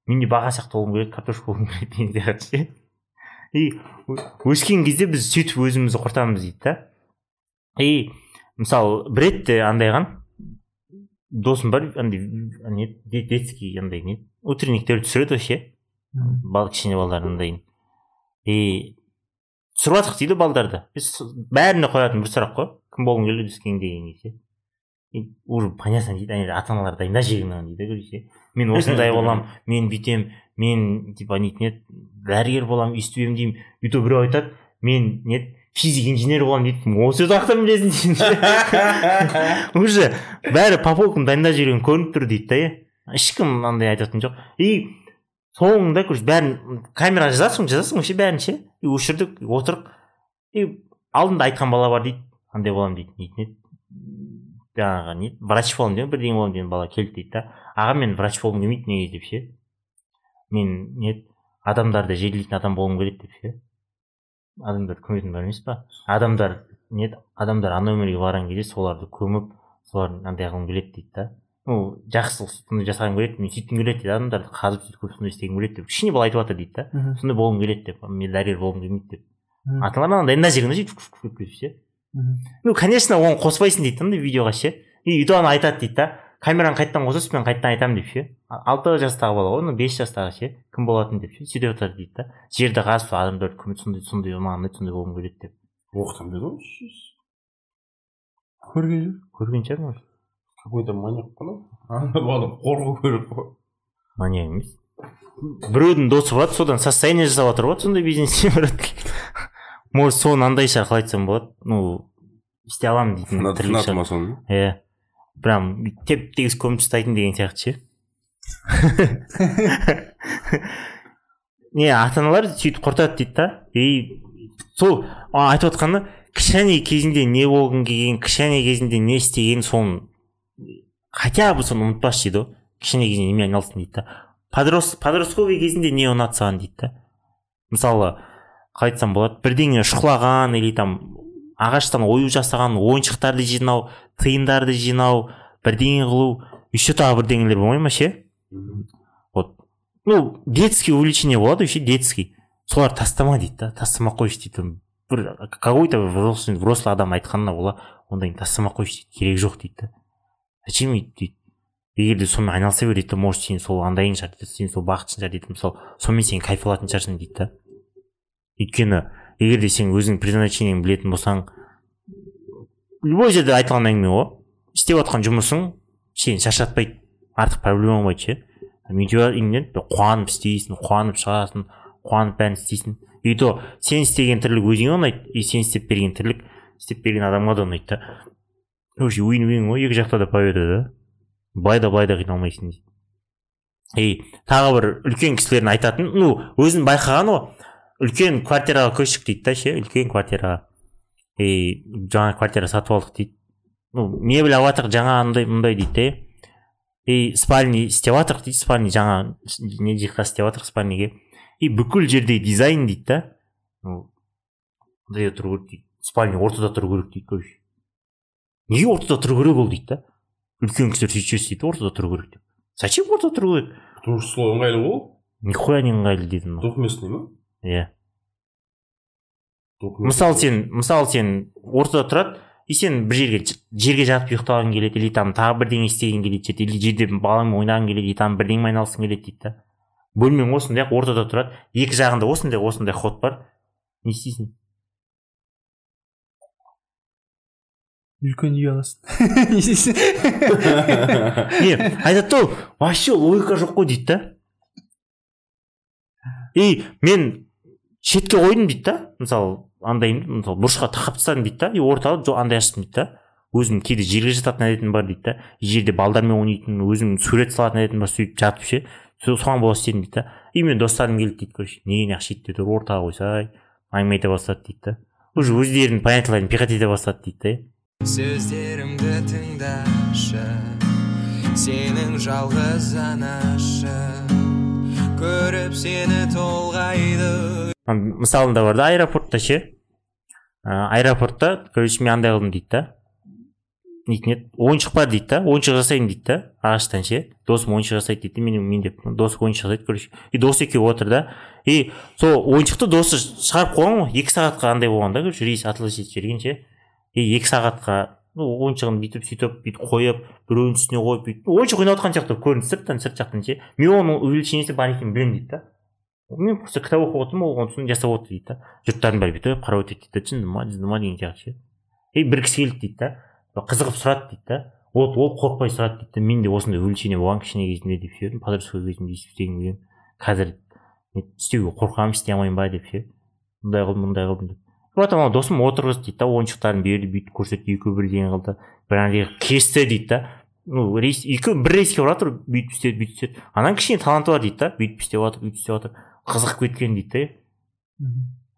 менде баға сияқты болғым келеді картошка болғым келеді деген сияқты ше и өскен кезде біз сөйтіп өзімізді құртамыз дейді да и мысалы бір ретте андайған досым бар андай не де- детский андай не утренниктер түсіреді вообще бал кішкене балалар андайын и түсіріп жатырық дейді балдарды біз бәріне қоятын бір сұрақ қой кім болғың келеді өскенде деген кезде уже понятно дейді ана ата аналар дайындап жіберген дейді короче мен осындай боламын мен бүйтемін мен типа нетін еді дәрігер боламын өйстіп едім деймін өйтіп біреу айтады мен не физик инженер боламын дейді осы жақтан білесің деймін уже бәрі по полкам дайындап жіберген көрініп тұр дейді да иә ешкім андай айтатын жоқ и соңында короче бәрін камераға жазасың жазасың вообще бәрін ше и өшірдік отырық и алдында айтқан бала бар дейді андай боламын дейді нетін еді жаңағы не врач боламын деген бірдеңе боламын деген бала келді дейді да аға мен врач болғым келмейді неге деп ше мен не адамдарды жерлейтін адам болғым келеді деп ше адамдарды көметін бар емес па адамдар не адамдар ана өмірге барған кезде соларды көміп солардың андай қылғым келеді дейді да ну жақсылық сондай жасағым келеді мен сөйткім келеді дейді адамдарды қазып сөйтіп сондай істегім келеді деп кішкене бала айтып жатыр дейді да сондай болғым келеді деп мен дәрігер болғым келмейді деп ата аналар дайындап жүрген да сөйтіп ше ну конечно оны қоспайсың дейді да андай видеоға ше и ана айтады дейді да камераны қайтадан қосасыз мен қайтадан айтамын деп ше алты жастағы бала ғой ну бес жастағы ше кім болатын деп ше сөйтіп жатыр дейді да жерді қазып сол адамдарды көміп сондай сондай маған ұнайды сондай болғым келеді деп Ох, там видос көрген жоқ көрген шығар может Какой-то маньяк қой ана баланы қорғау керек қой маньяк емес біреудің досы болады содан состояние жасап жатыр ғой сондай бизнес істеп жатыр может соны андай шығар қалай айтсам болады ну істей аламын дейтін тірлік иә прям теп тегіс көміп тастайтын деген сияқты ше не ата аналар сөйтіп құртады дейді да и сол айтып отқаны кішкене кезінде не болғың келген кішкене кезінде не істеген соны хотя бы соны ұмытпашы дейді ғой кішкене кезінде немен айналыстың дейді да. Подрос подростковый кезінде не ұнады саған дейді да. Мысалы қалай айтсам болады бірдеңе шұқылаған или там ағаштан ою жасаған ойыншықтарды жинау тиындарды жинау бірдеңе қылу еще тағы бірдеңелер болмай ма ше? Вот. Ну детский увлечение болады вообще детский. Солар тастама дейді да тастамай қойшы дейді. Бір какой то взрослый адам айтқанына бола ондайны тастамай ақ қойшы дейді керегі жоқ дейді да. Зачем дейді егер де сонымен айналыса бер дейді да может сен сол андайың шығар дейді сен сол бақыттың шығар дейді мысалы сонымен сен кайф алатын шығарсың дейді да өйткені егер де сен өзіңнің предназначениеңді білетін болсаң любой жерде айтылған әңгіме ғой істеп жатқан жұмысың сені шаршатпайды артық проблема болмайды ше қуанып істейсің қуанып шығасың қуанып бәрін істейсің и то сен істеген тірлік өзіңе ұнайды и сен істеп берген тірлік істеп берген адамға да ұнайды да короче уин уин ғой екі жақта да победа да былай да былай да қиналмайсың дейді. И тағы бір үлкен кісілердің айтатын ну өзің байқаған ғой. Үлкен квартираға көштік дейді да ше үлкен квартираға. И жаңа квартира сатып алдық дейді. Ну мебель алып жатырық жаңа андай мындай дейді да и спальный істеп жатырық дейді спальный жаңа не жиһаз істеп жатырық спальныйге и бүкіл жерде дизайн дейді да. Мындай тұру керек дейді спальня ортада тұру керек дейді короче неге ортада тұру керек ол дейді да? Үлкен кісілер сөйтіп жүрсе дейді ортада тұру керек деп. Зачем ортада тұру керек? Потому что солай ыңғайлы ғой нихуя не ыңғайлы дейді мынау. Двухместный ма иә. Мысалы сен мысалы сен ортада тұрады и сен бір жерге жерге жатып ұйықтағың келеді или там тағы бірдеңе істегің келеді жерде или жерде балаңмен ойнағың келеді или там бірдеңемен айналысқың келеді дейді да. Бөлмең осындай ақ ортада тұрады. Екі жағында осындай осындай ход бар. Не істейсің? Үлкен үй аласың не айтады да вообще логика жоқ қой дейді да и мен шетке қойдым дейді да мысалы андай мысалы бұрышқа тақап тастадым дейді да и ортада жо- андай аштым дейді да өзім кейде жерге жататын әдетім бар дейді да жерде балдармен ойнайтын өзім сурет салатын әдетім бар сөйтіп жатып ше со- соған бола істедім дейді да и мен достарым келді дейді короче неге шетте тұр ортаға қойсай әңгіме айта бастады дейді да уже өздерінің понятияларын пихать ете бастады дейді да сөздерімді тыңдашы сенің жалғыз анашы көріп сені толғайды мысалында бар да аэропортта ше? Аэропортта короче мен андай қылдым дейді да. Дейтін еді ойыншық бар дейді да ойыншық жасайын дейді да ағаштан ше? Досым ойыншық жасайды дейді мен мен деп. Досы ойыншық жасайды короче и досы екеуі отыр да. И сол ойыншықты досы шығарып қойған ғой екі сағатқа андай болған да короче рейс етіп жіберген ше? И екі сағатқа ну ойыншығын бүйтіп сөйтіп бүйтіп қойып біреуінің үстіне қойып бүйтіп ойыншық ойнап жатқан сияқты көрінді сырттан сырт жақтан ше. Мен оның увеличениесі бар екенін білемін дейді да. Мен просто кітап оқып отырмын ол соны жасап отыр дейді да. Жұрттардың бәрі бүйтіп қарап өтеді дейді да жынды ма жынды ма деген сияқты ше. И бір кісі келді дейді да қызығып сұрады дейді да. Вот ол қорықпай сұрады дейді да менде осындай увеличение болған кішкене кезімде деп ше. Подростковый кезімде өйстіп істегім келген қазір істеуге қорқамын істей алмаймын ба? деп ше. Мындай қылдым мындай қылдым деп. Потом ана досым отырғызды дейді да ойыншықтарын берді бүйтіп көрсетті екеуі бірдеңе қылды. Андай кесті дейді да. Ну рейс екеуі бір рейске барып жатыр бүйтіп істеді бүйтіп істеді. Ананың кішкене таланты бар дейді да бүйтіп істеп жатыр бүйтіп істеп жатыр. Қызығып кеткен дейді да.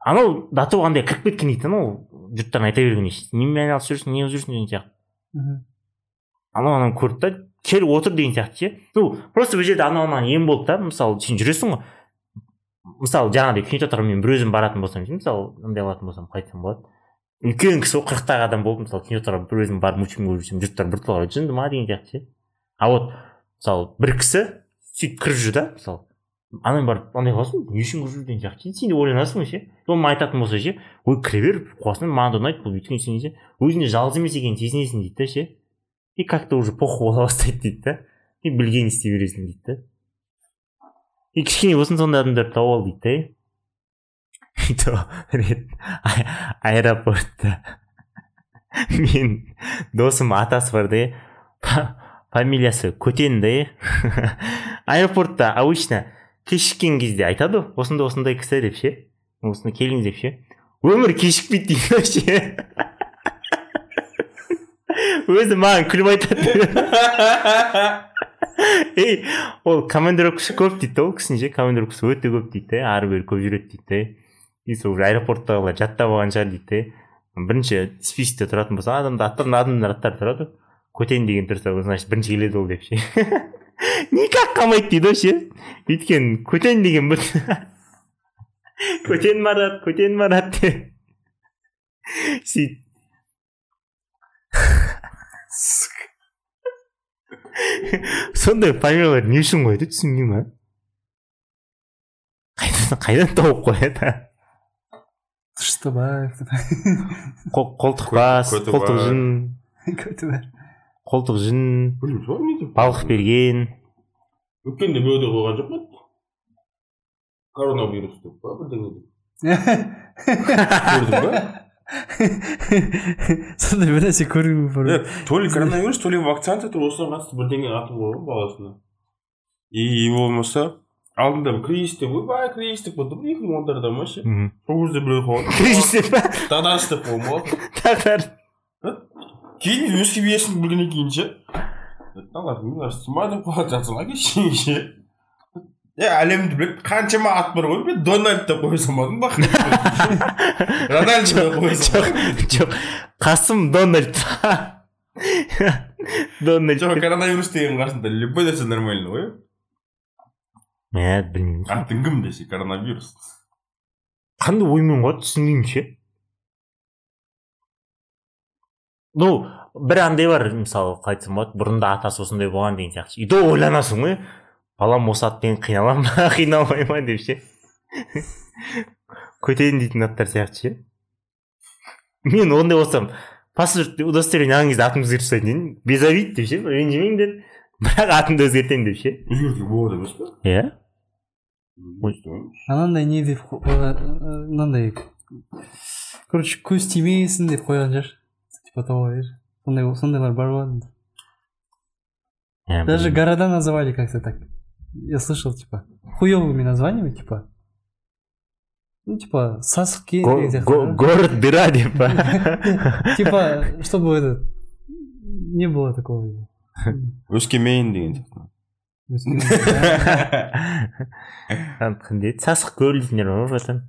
Анау до того андай кіріп кеткен дейді да анау жұрттардың айта берген немен айналысып жүрсің не қылып жүрсің деген сияқты. Анау ананы көрді да келіп отыр деген сияқты ше. Ну просто бұл жерде анау мынаған ем болды да мысалы сен жүресің ғой. Мысалы жаңағыдай кинотеатрға мен бір өзім баратын болсам ше мысалы андай алатын болсам қалай айтсам болады. Үлкен кісі ғой қырықтағы адам болып мысалы кинотеатрға бір өзім барып мультфильм көріп жүрсем жұрттар біртоға қарайды жынды ма деген сияқты ше. А вот мысалы бір кісі сөйтіп кіріп жүр да мысалы ана барып андай қыласың не үшін кіріп жүр? деген сияқты сен де ойланасың ше. Маған айтатын болса ше ой кіре бер қуасың маған да ұнайды бұл өйткені сен ше өзіңде жалғыз емес екенін сезінесің дейді да ше. И как то уже похуй бола бастайды дейді да и білгенін істей бересің дейді да и кішкене болсын сондай адамдарды тауып ал дейді да и аэропортта мен досым атасы бар да фа- фамилиясы көтен да аэропортта обычно кешіккен кезде айтады ғой осындай осындай кісі деп ше осында келіңіз деп ше өмір кешікпейді дейді ше өзі маған күліп айтады ей ол командировкасы көп дейді да ол кісінің ше командировкасы өте көп дейді да ары бері көп жүреді дейді да и сол уже аэропорттағылар жаттап алған шығар дейді да бірінші спискте тұратын болса адамда аттардың адамдар аттары тұрады. Көтен деген тұрса значит бірінші келеді ол деп ше. Никак қалмайды дейді ғой ше. Өйткені көтен деген бір көтен марат көтен марат деп. Сөйтіп. Сондай фамилиялар не үшін қояды түсінбеймін а қайдан қайдан тауып қояды Қол- қолтықбас қолтықжын балық берген өткенде біреуде қойған жоқ па коронавирус деп па бірдеңе деп көрдің ба сондай бір нәрсе көргім бар Е, то ли коронавирус то ли вакцинация то осыған қатысты бірдеңе атын қойған баласына? И болмаса алдында бір кризис деп ойбай кризис деп болды екі мың ондарда ма ше? Сол кезде біреу қойған кризис деп па дағдарыс деп қойған болатын дағдарыс кейін өсіп есін білгеннен кейін ше? Ма деп қоятын жатсың кешегі ше? Е әлемді біледі қаншама ат бар ғой мен дональд деп қоя салмадым ба рональдо деп қоя салмадым жоқ қасым дональд дональд жоқ коронавирус деген қасында любой нәрсе нормально ғой мә білмеймін атың кім десе коронавирус қандай оймен қояды түсінбеймін ше ну бір андай бар мысалы қалай айтсам болады бұрында атасы осындай болған деген сияқты и то ойланасың ғой балам осы атпен қиналамын ба? Қиналмай ма деп ше? Көтерейін дейтін аттар сияқты ше? Мен ондай болсам паспорт удостоверение алған кезде атымды өзгертіп тастайтын едім без обид деп ше? Ренжімеңдер бірақ атымды өзгертемін деп ше? Өзгертуге болады емес па иә. Анандай не деп қойған мынандай короче көз тимесін деп қойған шығар. Типа того видишь? сондай сондайлар бар болатын. Иә, даже города называли как то так. Я слышал типа хуевыми названиями типа ну типа сасыке Го- го- да? город дыра деп па типа чтобы это не было такого. Өскемен деген еді сасық көл дейтіндер бар ғой жатан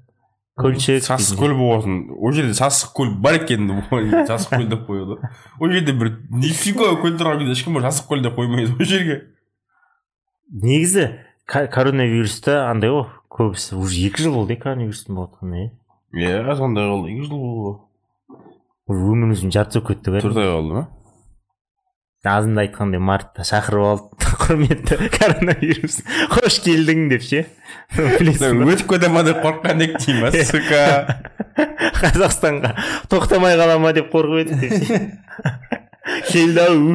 көлшік сасық көл болғасын ол жерде сасық көл бар екен сасық көл деп қояды ол жерде бір нифига көл тұрған кезде ешкім сасық көл деп қоймайды ол жерге негізі коронавируста андай ғой көбісі уже екі жыл болды иә коронавирустың болып жатқанына иә иә сондай болды? Екі жыл болды уже өміріміздің жартысы болып кетті төрт ғой ай қалды ма? Азында айтқандай мартта шақырып алып құрметті коронавирус. Қош келдің деп ше өтіп кете ма деп қорыққан едік дей ма сука? Қазақстанға тоқтамай қала ма деп қорқып едік деп ше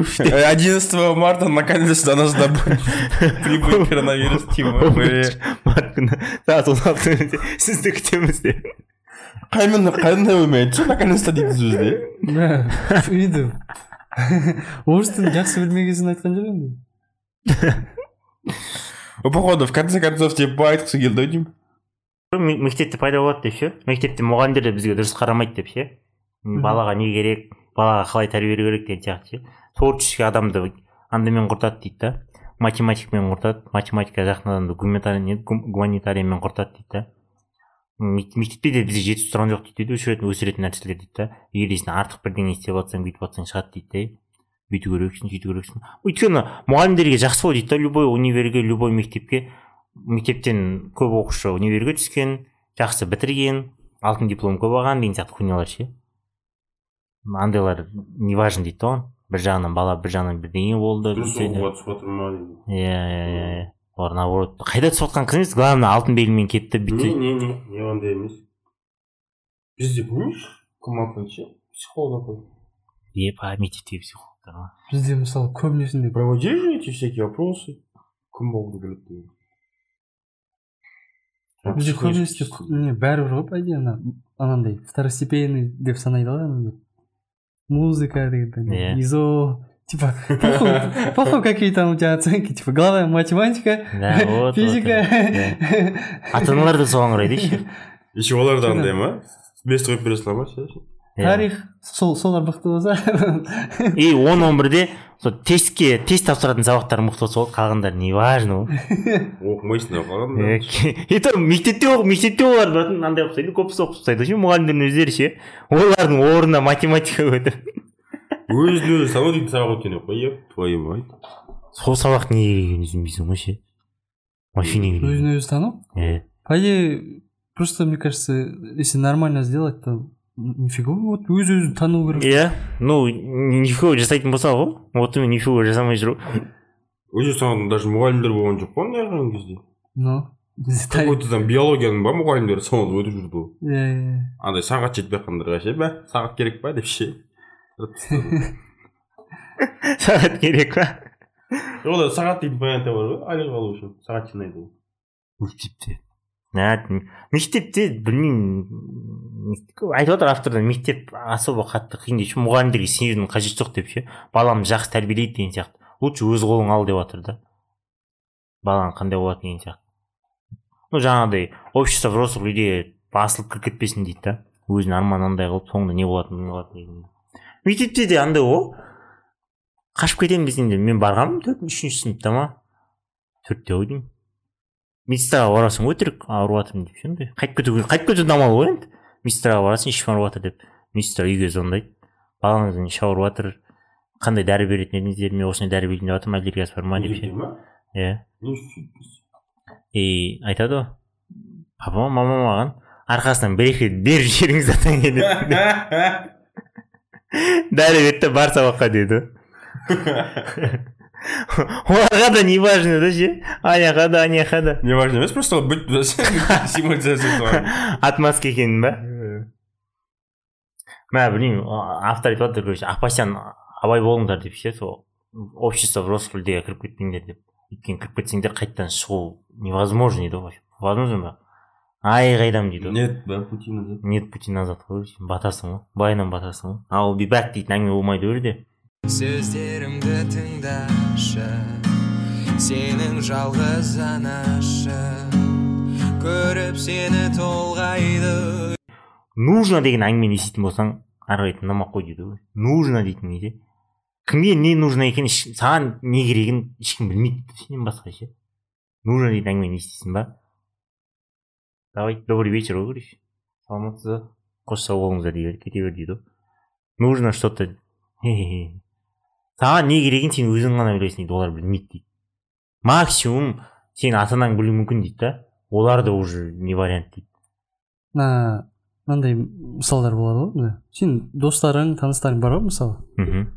уф деп 11 марта наконец-то до нас прибыл коронавирус сізді күтеміз деп қаймен қандай оймен айтшы наконец-то дейді енді орыс тілін жақсы білмеген айтқан жоқ енді походу в конце концов тебе айтқысы келді ау деймін Ме- мектепте пайда болады деп ше? Мектепте мұғалімдер де бізге дұрыс қарамайды деп ше? Балаға не керек? Балаға қалай тәрбие беру керек деген сияқты ше. Творческий адамды андаймен құртады дейді да. Математикамен құртады математика жақын адамды гуманитарий не- гум- гуманитариймен құртады дейді да. Мек- мектепте де бізде жетістік тұрған жоқ дейді өшіретін өсіретін нәрселер дейді да. Егер артық бірдеңе істеп жатсаң бүйтіп жатсаң шығады дейді да бүйту керексің сөйту керексің. Өйткені мұғалімдерге жақсы ғой дейді да любой универге любой мектепке. Мектептен көп оқушы универге түскен жақсы бітірген алтын диплом көп алған деген сияқты хуйнялар ше. Андайлар не важно дейді да оған бір жағынан бала бір жағынан бірдеңе болды дұрыс сөйтеді. оқуға түсіп жатыр ма иә иә иә иә. Олар наоборот қайда түсіп жатқан қыз емес главное алтын белгімен кетті не бүйтті. Не не не ондай емес. Бізде помнишь кім алтын ше психолог апай е па мектептегі психологтар ма бізде мысалы көбінесінде проводили же эти всякие опросы кім болғың келеді деген. Бізде көбінесе не бәрібір ғой по идее ана анандай второстепенный деп санайды ғой анандай. Музыка деген Иә. изо типа похуй похуй какие там у тебя оценки типа главное математика да вот физика. ата аналар да соған қарайды еще еще олар да андай ма бес қойып бере сала ма ше тарих сол солар мықты болса и он он бірде сол тестке тест тапсыратын сабақтар мықты болса болды қалғандары не важно ғой оқымайсың ке- и то мектепте оқып мектепте олар андай оқып тастайды көбісі оқып тастайды. Ше мұғалімдердің өздері ше олардың орнына математика өтіп. Өзін өзі сабақ дейтін сабақ өткен жоқ қой еп твою мать. Сол сабақ неге керегін түсінбейсің ғой ше? Вообще неге керек өзін өзі тану? Е, по идее просто мне кажется если нормально сделать то нифига вот өз өзін тану керек иә ну нифига жасайтын болса ғой вот именно нифига жасамай жүру өзі саған даже мұғалімдер болған жоқ қой андай қалған кезде ну какой то там биологияның ба мұғалімдері соны өтіп жүрді ғой иә иә андай сағат жетпей жатқандарға ше бә сағат керек па деп ше сағат керек па. Олар сағат дейтін понятие бар ғой айлық алу үшін сағат жинайды ғой мектепте Нә, мектепте білмеймін айтып отыр авторлар мектеп особо қатты қиын дейді мұғалімдерге сенудің қажеті жоқ деп ше баламды жақсы тәрбиелейді деген сияқты лучше өз қолың ал деп жатыр да. Балаң қандай болады деген сияқты ну жаңағыдай общество взрослых людей басылып кіріп кетпесін дейді да. Өзінің арманын андай қылып соңында не болатынын деген мектепте де андай ғой қашып кетемін десең де мен барғанмын төртінші үшінші сыныпта ма төртте ғой деймін медсестраға барасың өтірік ауырып жатырмын деп ше андай қайтып кету қайтып кету амал ғой енді. Медсестраға барасың ішім ауырып жатыр деп. Медсестра үйге звондайды. Балаңыздың іші ауырып жатыр. Қандай дәрі беретін едіңіздер мен осындай дәрі берейін деп жатырмын аллергиясы бар ма деп ше. иә. И айтады ғой. Папа мама маған арқасынан бір екі рет беріп жіберіңіз атаң келеді дәрі берді да бар сабаққа деді. оларға да не важно да ше аяққа да аяққа да не важно емес просто быть символизация отмазка екенін ба мә білмеймін автор айтып жатыр короче апасян абай болыңдар деп ше сол общество взрослых людейге кіріп кетпеңдер деп. Өйткені кіріп кетсеңдер қайтадан шығу невозможно дейді ғой. Возможно ба ай қайдам дейді ғой. Нет да пути назад нет пути назад қой батасың ғой байынан батасың ғой. Ал back дейтін әңгіме болмайды ол жерде сөздерімді тыңдашы сенің жалғыз анашы көріп сені толғайды. Нужно деген әңгімені еститін болсаң ары қарай тыңдамай қой дейді ғой. Нужно дейтін не ше кімге не нужно екенін саған не керегін ешкім білмейді сенен басқа ше. Нужно дейтін әңгімені естисің ба? Давай добрый вечер ғой короче саламатсыз ба қош сау болыңыздар дей кете бер дейді ғой. Нужно что то саған не керегін сен өзің ғана білесің дейді олар білмейді дейді максимум сен ата анаң білуі мүмкін дейді да. Олар да уже не вариант дейді мына мынандай мысалдар болады ғой мына сен достарың таныстарың бар ғой мысалы мхм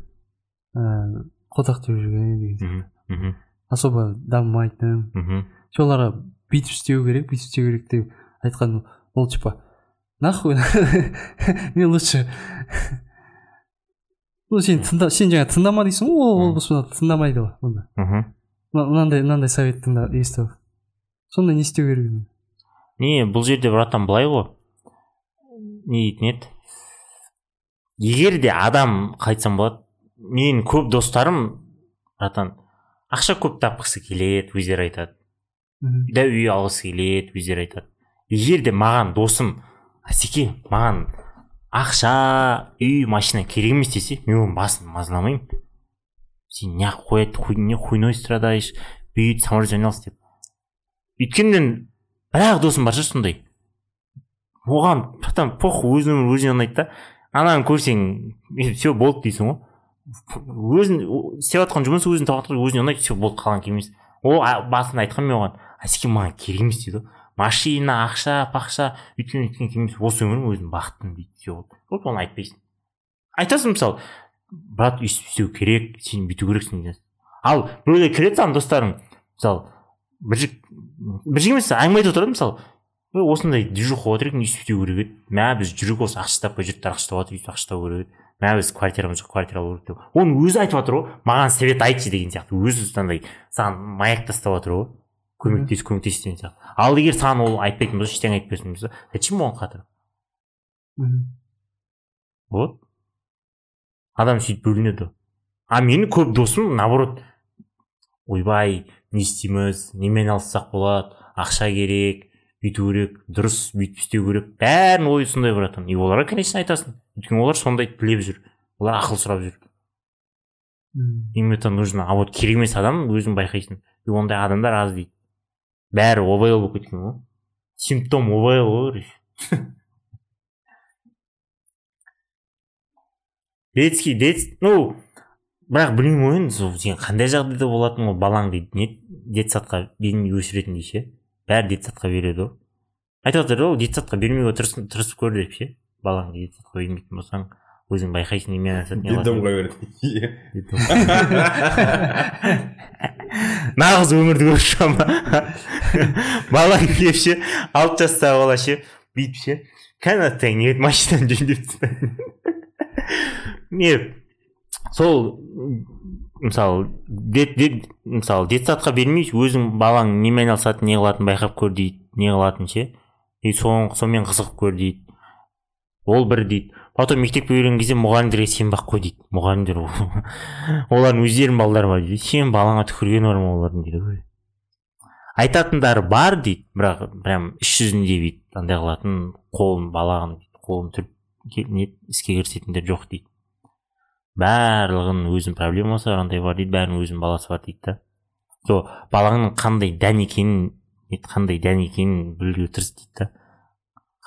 ыыы қотақ теуіп жүрген деген мхм особо дамымайтын мхм. Сен оларға бүйтіп істеу керек бүйтіп істеу керек деп айтқан ол типа нахуй мен лучше ну сен тыңда сен жаңа тыңдама дейсің ғой ол болса тыңдамайды ғой онда мхм Мына- мынандай мынандай совет тыңда естіп сонда не істеу керек не бұл жерде братан былай ғой не дейтін еді егер де адам қалай айтсам болады менің көп достарым братан ақша көп тапқысы келеді өздері айтады мхм. да үй алғысы келеді өздері айтады егер де маған досым асеке маған ақша үй машина керек емес десе мен оның басын мазаламаймын. Сен неғып қояды не хуйной страдаешь бүйт самолет айналыс деп. Өйткені мен бір ақ досым бар ше сондай. Оған братан похуй өзінің өмірі өзіне ұнайды да. Ананы көрсең все болды дейсің ғой. Өзін істеп жатқан жұмысы өзінің тауып өзіне ұнайды все болды қалған келмес ол басында айтқан мен оған әсеке маған керек емес дейді ғой. Машина ақша пақша өйткен өйткен келмес осы өмірім өзім бақыттымын дейді болды вот оны айтпайсың айтасың мысалы брат өйстіп істеу керек сен бүйту керексің ал біреулер келеді саған достарың мысалы бір жік бір жік емес әңгіме айтып отырады мысалы. Осындай движуха отыр екен өйстіп істеу керек еді. Мә біз жүрек осы ақша таппай жұрттар ақша тауып жатыр ақша табу керек еді. Мә біз квартирамыз жоқ квартира алу керек деп. Оны өзі айтып жатыр ғой. Маған совет айтшы деген сияқты. Өзі андай саған маяк тастап жатыр ғой. Көмектес көмектес деген сияқты. Ал егер саған ол айтпайтын болса ештеңе айтпайтын болса зачем оған қатыр мхм. вот. Адам сөйтіп бөлінеді. А менің көп досым наоборот ойбай не істейміз немен алыссақ болады ақша керек бүйту керек дұрыс бүйтіп істеу керек. Бәрінің ойы сондай братан и оларға конечно айтасың. Өйткені олар сондайды біліп жүр. Олар ақыл сұрап жүр. Им это нужно. А вот керек емес адам өзің байқайсың. И ондай адамдар аз дейді. Бәрі обл болып кеткен ғой. Симптом обл ғой короче. Детский дет ну бірақ білмеймін ғой енді сол сен қандай жағдайда болатын ол балаң дейді. Не детсадқа өсіретіндей ше бәрі детсадқа береді ғой. Айтып жатыр ғой детсадқа бермеуге тырыс- тырысып көр деп ше. Балаңды детсадқа бермейтін болсаң. Өзің байқайсың немен қылады детдомға береді нағыз өмірді көріп шығамын ба балаң келіп ше алты жастағы бала ше бүйтіп ше не машинаны жөндеп не сол мысалы дет, дет, мысалы детсадқа бермей өзің балаң немен айналысатынын не қылатынын байқап көр дейді не қылатынын ше? И соны сонымен қызығып көр дейді. Ол бір дейді. Потом мектепке берген кезде мұғалімдерге сенбей ақ қой дейді. Мұғалімдер ол- олардың өздерінің балалары бар дейді. Сенің балаңа түкіргені бар ма олардың дейді ой айтатындары бар дейді. Бірақ прям іс жүзінде бүйтіп андай қылатын қолын балағын қолын түріп не іске кірісетіндер жоқ дейді. Барлығының өзінің проблемасы бар андай бар дейді. Бәрінің өзінің баласы бар дейді да. Сол балаңның қандай дән екенін қандай дән екенін білуге тырыс дейді да.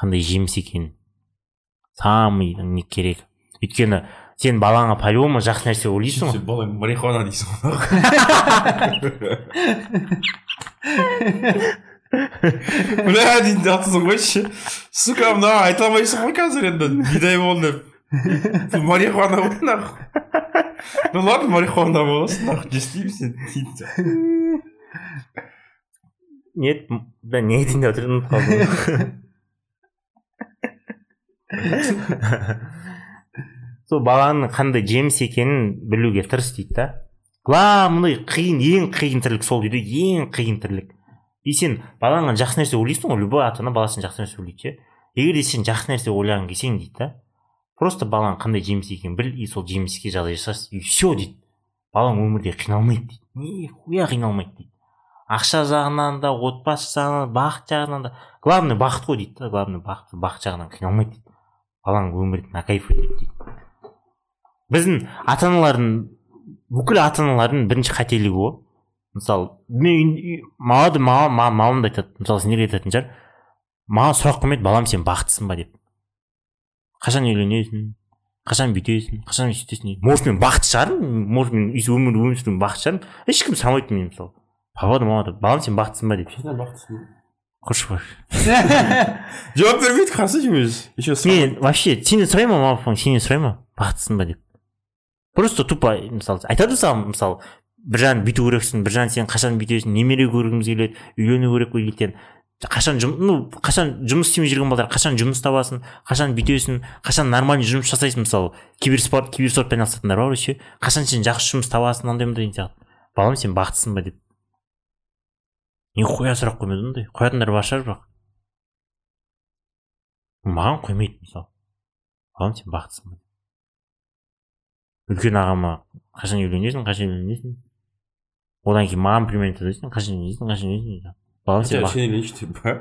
Қандай жеміс екенін. Самый не керек. Өйткені сен балаңа по любому жақсы нәрсе ойлайсың ғой. Сен балаң марихуана дейсің ғой бля дейтін жатырсың ғой ше сука мына айта алмайсың ғой қазір енді. Бидай бол деп. Марихуана ғой нахуй. Ну ладно марихуана боласың нахуй не істеймін сен нет да не айтайын деп отырдым ұмытып қалдым сол баланың қандай жеміс екенін білуге тырыс дейді да главный қиын ең қиын тірлік сол дейді ең қиын тірлік. И сен балаңа жақсы нәрсе ойлайсың ғой любой ата ана баласына жақсы нәрсе ойлайды егер де сен жақсы нәрсе ойлағың келсең дейді да просто балаң қандай жеміс екенін біл и сол жеміске жағдай жасасын и все дейді. Балаң өмірде қиналмайды дейді. Нихуя қиналмайды дейді. Ақша жағынан да отбасы жағынан бақыт жағынан да. Главный бақыт қой дейді да главный бақыт бақыт жағынан қиналмайды дейді. Балаң өмірді на кайф өтеді дейді. Біздің ата аналардың бүкіл ата аналардың бірінші қателігі ғой мысалы мен маған да маған мамам да айтады. Мысалы сендерге айтатын шығар? Маған сұрақ қоймайды балам сен бақыттысың ба деп. Қашан үйленесің? Қашан бүйтесің? Қашан сөйтесің может мен бақытты шығармын может мен өмір өмір сүруім бақытты шығармын ешкім сұрамайды менен мысалы. Папа да мама да балам сен бақыттысың ба деп. Бақыттысың бар жауап бермейді өзі еще мен вообще сенен сұрай ма мама папаң сенен сұрай ма бақыттысың ба деп. Просто тупо мысалы айтады саған мысалы біржан бүйту керексің біржан сен қашан бүйтесің немере көргіміз келеді үйлену керек қой ертең қашан жұм, ну қашан жұмыс істемей жүрген балдар қашан жұмыс табасың қашан бүйтесің қашан нормальный жұмыс жасайсың мысалы киберспорт киберспортпен айналысатындар бар ғой ше қашан сен жақсы жұмыс табасың андай мындай деген сияқты балам сен бақыттысың ба деп. Нихуя сұрақ қоймайды ондай қоятындар бар шығар бірақ. Маған қоймайды мысалы. Балам сен бақыттысың ба үлкен ағама қашан үйленесің қашан үйленесің? Одан кейін маған примерно айтады қашан үйленесің қашан үйленесің? Дейді балам сен сен үйленші деп па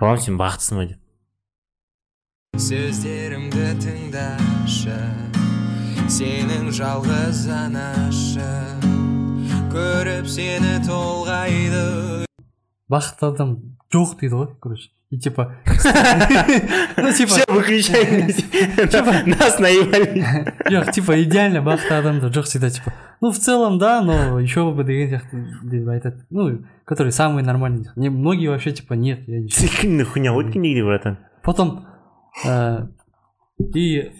балам сен бақыттысың ба деп. Сөздерімді тыңдашы сенің жалғыз анашы. көріп сені толғайды бақытты адам жоқ дейді ғой короче и типа ну типа все выключай нас наебали жоқ типа идеально бақытты адамдар жоқ всегда типа ну в целом да но еще бы деген сияқты деп айтады ну который самый нормальный не многие вообще типа нет я не сен кімді хуйня ғой негде братан потом ә, и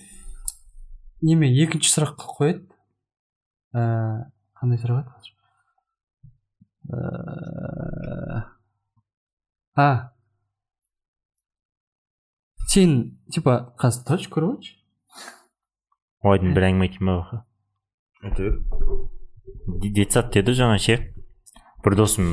неме екінші сұрақ қояды ә, қандай сұрақ еді қазір Ә, А. Сен типа қазір точно көріп ойдың бір әңгіме айтайын ба бақа бер детсад деді жаңа ше бір досым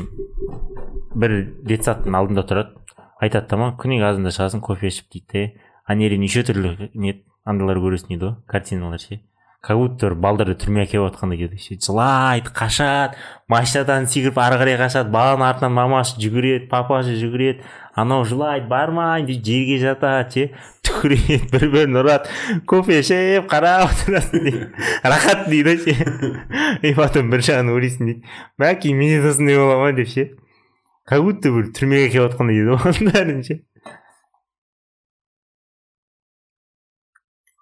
бір детсадтың алдында тұрады. Айтады да маған күніне азанда шығасың кофе ішіп дейді де ана жерде неше түрлі не андайлар көресің дейді ғой картиналар ше как будто бір балдарды түрмеге әкеліп жатқандай деді ше жылайды қашады. Машинадан секіріп ары қарай қашады. Баланың артынан мамасы жүгіреді папасы жүгіреді. Анау жылайды бармайын деп жерге жатады ше түкіреді бір бірін ұрады. Кофе ішіп қарап отырасың дейді рахат дейді ше и потом бір жағынан ойлайсың дейді бәке менде де осындай бола ма деп ше. Как будто бір түрмеге әкеліп жатқандай дейді оның бәрін ше.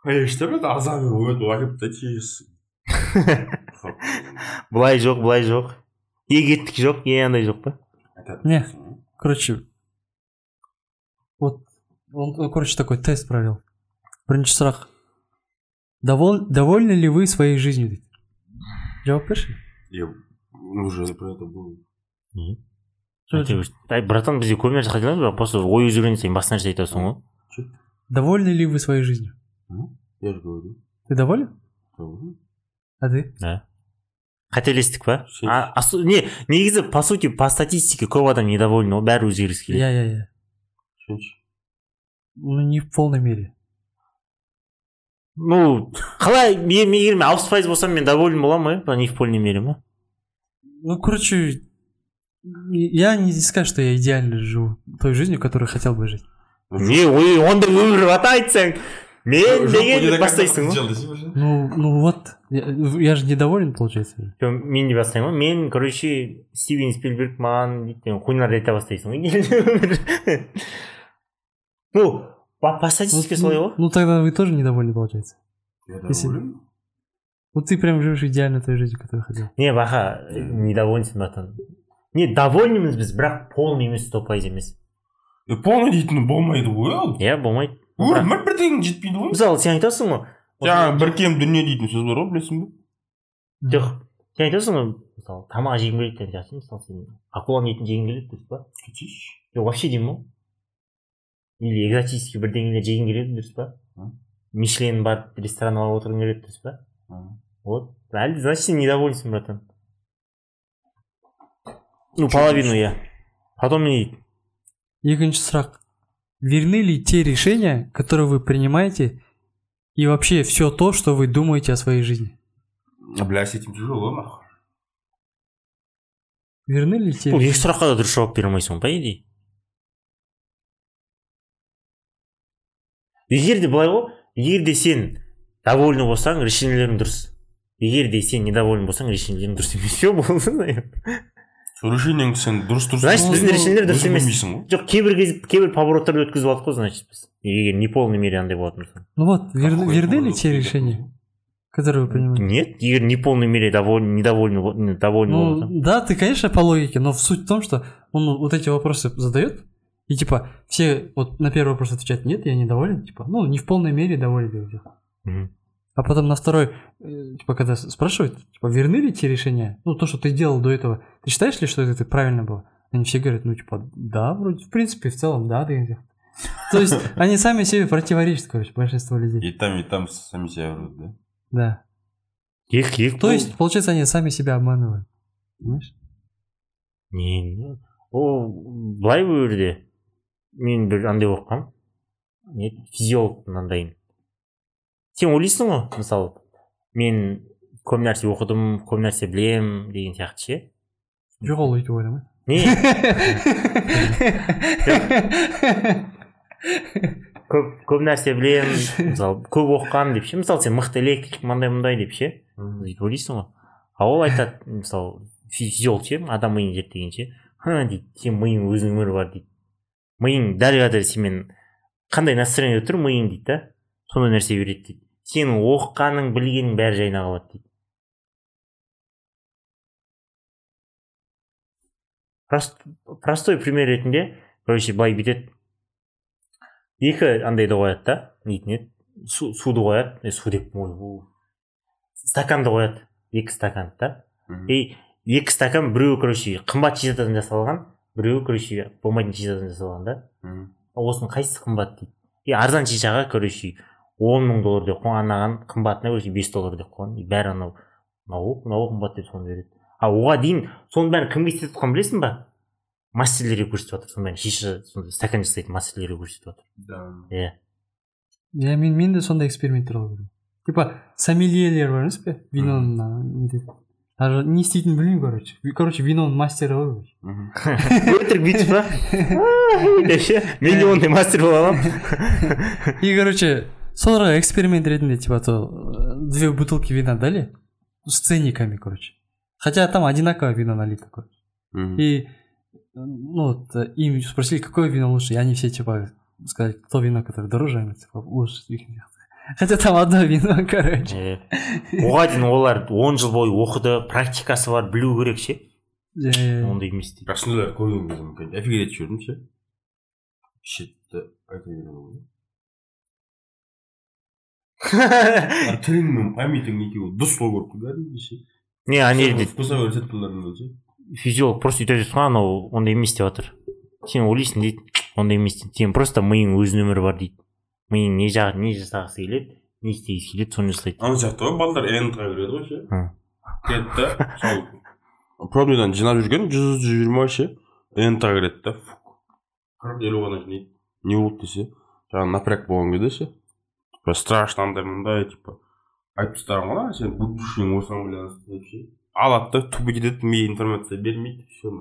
ей что это азами ой лайып тачишь былай жоқ былай жоқ е кеттік жоқ е андай жоқ па Не. короче вот он он, короче такой тест провел бірінші сұрақ Доволь, довольны ли вы своей жизнью дейді жауап берші я уже про это был Айта берші. Ай, братан бізде көп нәрсе қайталанады бірақ просто ой өзгерген сайын басқа нәрсе айтасың ғой довольны ли вы своей жизнью Я же говорю. Ты доволен? Доволен. а ты? Да. Қателестік па а, не негізі по сути по статистике көп адам недоволен ғой бәрі өзгергісі келеді иә иә иә ну не в полной мере. Ну қалай мен егер мен алпыс пайыз болсам мен доволен боламын ғой не в полной мере ма ну короче Я не скажу, что я идеально живу той жизнью, которую хотел бы жить. не ой ондай өмір бата айтсаң мен деген бастайсың ғой ғой Ну, ну вот, я, я же недоволен, получается. жоқ мен де бастаймын ғой мен короче стивен спилберг маған дейді деген хуйнарды айта бастайсың ғой ну по, по статистике солай ғой Ну, тогда вы тоже недовольны, получается. я Если- доволен Вот ты прям живешь идеально той жизнью, которую хотел. не баха недовольнсың братан не довольнымыз біз бірақ полный емес сто пайыз емес е полный дейтін болмайды ғой ол иә болмайды өмір бір деген жетпейді ғой мысалы сен айтасың ғой жаңағы бір кем дүние дейтін сөз бар ғой білесің бе жоқ сен айтасың ғой мысалы тамақ жегім келеді деген сияқты мысалы сен акуланы етін жегің келеді дұрыс па кетейінші жоқ вообще деймін ғой или экзотический бірдеңелер жегің келеді дұрыс па мишлен барып ресторан алып отырғың келеді дұрыс па вот әлде значит сен недовольнсың братан ну половину я потом не дейді Екінші сұрақ. Верны ли те решения, которые вы принимаете, и вообще все то, что вы думаете о своей жизни? бля с этим тяжело нахуй Верны ли те бұл екі решения? сұраққа да дұрыс жауап бере алмайсың ғой по идее егер де былай ғой егер де сен довольны болсаң решениелерің дұрыс егер де сен недоволен болсаң решениелерің дұрыс емес все болды сол решениеңді сен дұрыс дұрыс Значит, біздің решениелер дұрыс өзің емес. білмейсің ғой жоқ кейбір кез кейбір повороттарды өткізіп алдық қой значит біз егер не полной мере андай болатын болса Ну вот, верны, Охуенно верны ли было те бы, решения, которые вы принимаете? нет егер не полной мере довольны недовольны бол- недовольны Ну, болсаң да, ты, конечно, по логике, но в суть в том, что он вот эти вопросы задает, и типа все вот на первый вопрос отвечают нет, я недоволен, типа, ну, не в полной мере доволен. я говорю. Мгм. А потом на второй, э, типа, когда с- спрашивают, типа, верны ли те решения? Ну, то, что ты делал до этого, ты считаешь ли, что это правильно было? Они все говорят, ну, типа, да, вроде, в принципе, в целом, да, деген сияқты. То есть, они сами себе противоречат, короче, большинство людей. и там и там сами себя врут да Да. екі екі То есть, получается, они сами себя обманывают. Понимаешь? не не. ол былай бұл жерде мен бір андай оқығанмын не физиолог мынандайын сен ойлайсың ғой мысалы мен көп нәрсе оқыдым көп нәрсе білемін деген сияқты ше? Жоқ ол өйтіп ойламайды. не? Көп көп нәрсе білемін мысалы көп оқығанмын деп ше? Мысалы сен мықты электрик мындай мындай деп ше? Сөйтіп ойлайсың ғой. А ол айтады мысалы фи- физиолог ше адам миын зерттеген ше? Ха дейді сен миың өзінің өмірі бар дейді. Миың дәл қазір сенімен қандай настроениеде тұр миың дейді да? Сондай нәрсе береді дейді. Сенің оқығаның білгенің бәрі жайына қалады дейді. Прост- простой пример ретінде короче былай бүйтеді. Екі андайды қояды да нетін еді су, суды қояды. Е, су деп стаканды қояды. Екі стакан да. И екі стакан біреуі короче қымбат шишадан жасалған біреуі короче болмайтын шишадан жасалған да. Осының қайсысы қымбат дейді. И арзан шишаға короче он мың доллар деп қойған анаған қымбатына короче бес доллар деп қойған и бәрі анау мынау мынау қымбат деп соны береді. А оған дейін соның бәрін кімге істетіп жатқанын білесің ба? Мастерлерге көрсетіп жатыр. Соның бәрін шиша сондай стакан жасайтын мастерлерге көрсетіп жатыр. Да. Иә. Иә мен мен де сондай эксперимент туралы көрдім типа сомельелер бар емес пе? Виноны не етеді даже не істейтінін білмеймін короче. Короче виноның мастері ғой өтірік бүйтіп па деп ше мен де ондай мастер бола аламын. И короче соларға эксперимент ретінде типа то э, две бутылки вина дали с ценниками короче. Хотя там одинаковое вино налито короче. и э, ну вот э, им спросили какое вино лучше и они все типа сказали то вино которое дороже они, типа лучше их хотя там одно вино короче. Оған дейін олар он жыл бойы оқыды практикасы бар білу керек ше. Ондай емес дейді. Бірақ сондайлар көрген кезім офигеть етіп жібердім ше. Шетті айта беремін ғой тілің мен памятың екеуі дұрыс болу керек қой кәдімгідей ше не ше физиолог просто өйтіп жатыр ғой анау ондай емес деп жатыр сен ойлайсың дейді ондай емес дейді сен просто миың өзінің өмірі бар дейді миың не жағы не жасағысы келеді не істегісі келеді соны жасайды ана сияқты ғой балдар эндға кіреді ғой ше келеді да сол пробныйдан жинап жүрген жүз жүз жиырма ше эндға кіреді да қырық елу ғана жинайды не болды десе жаңағы напряг болған кезде ше страшно андай мындай типа айтып тастаған ғой сен будущийің осыған байланысты деп ше алады да тупо кетеді миға информация бермейді все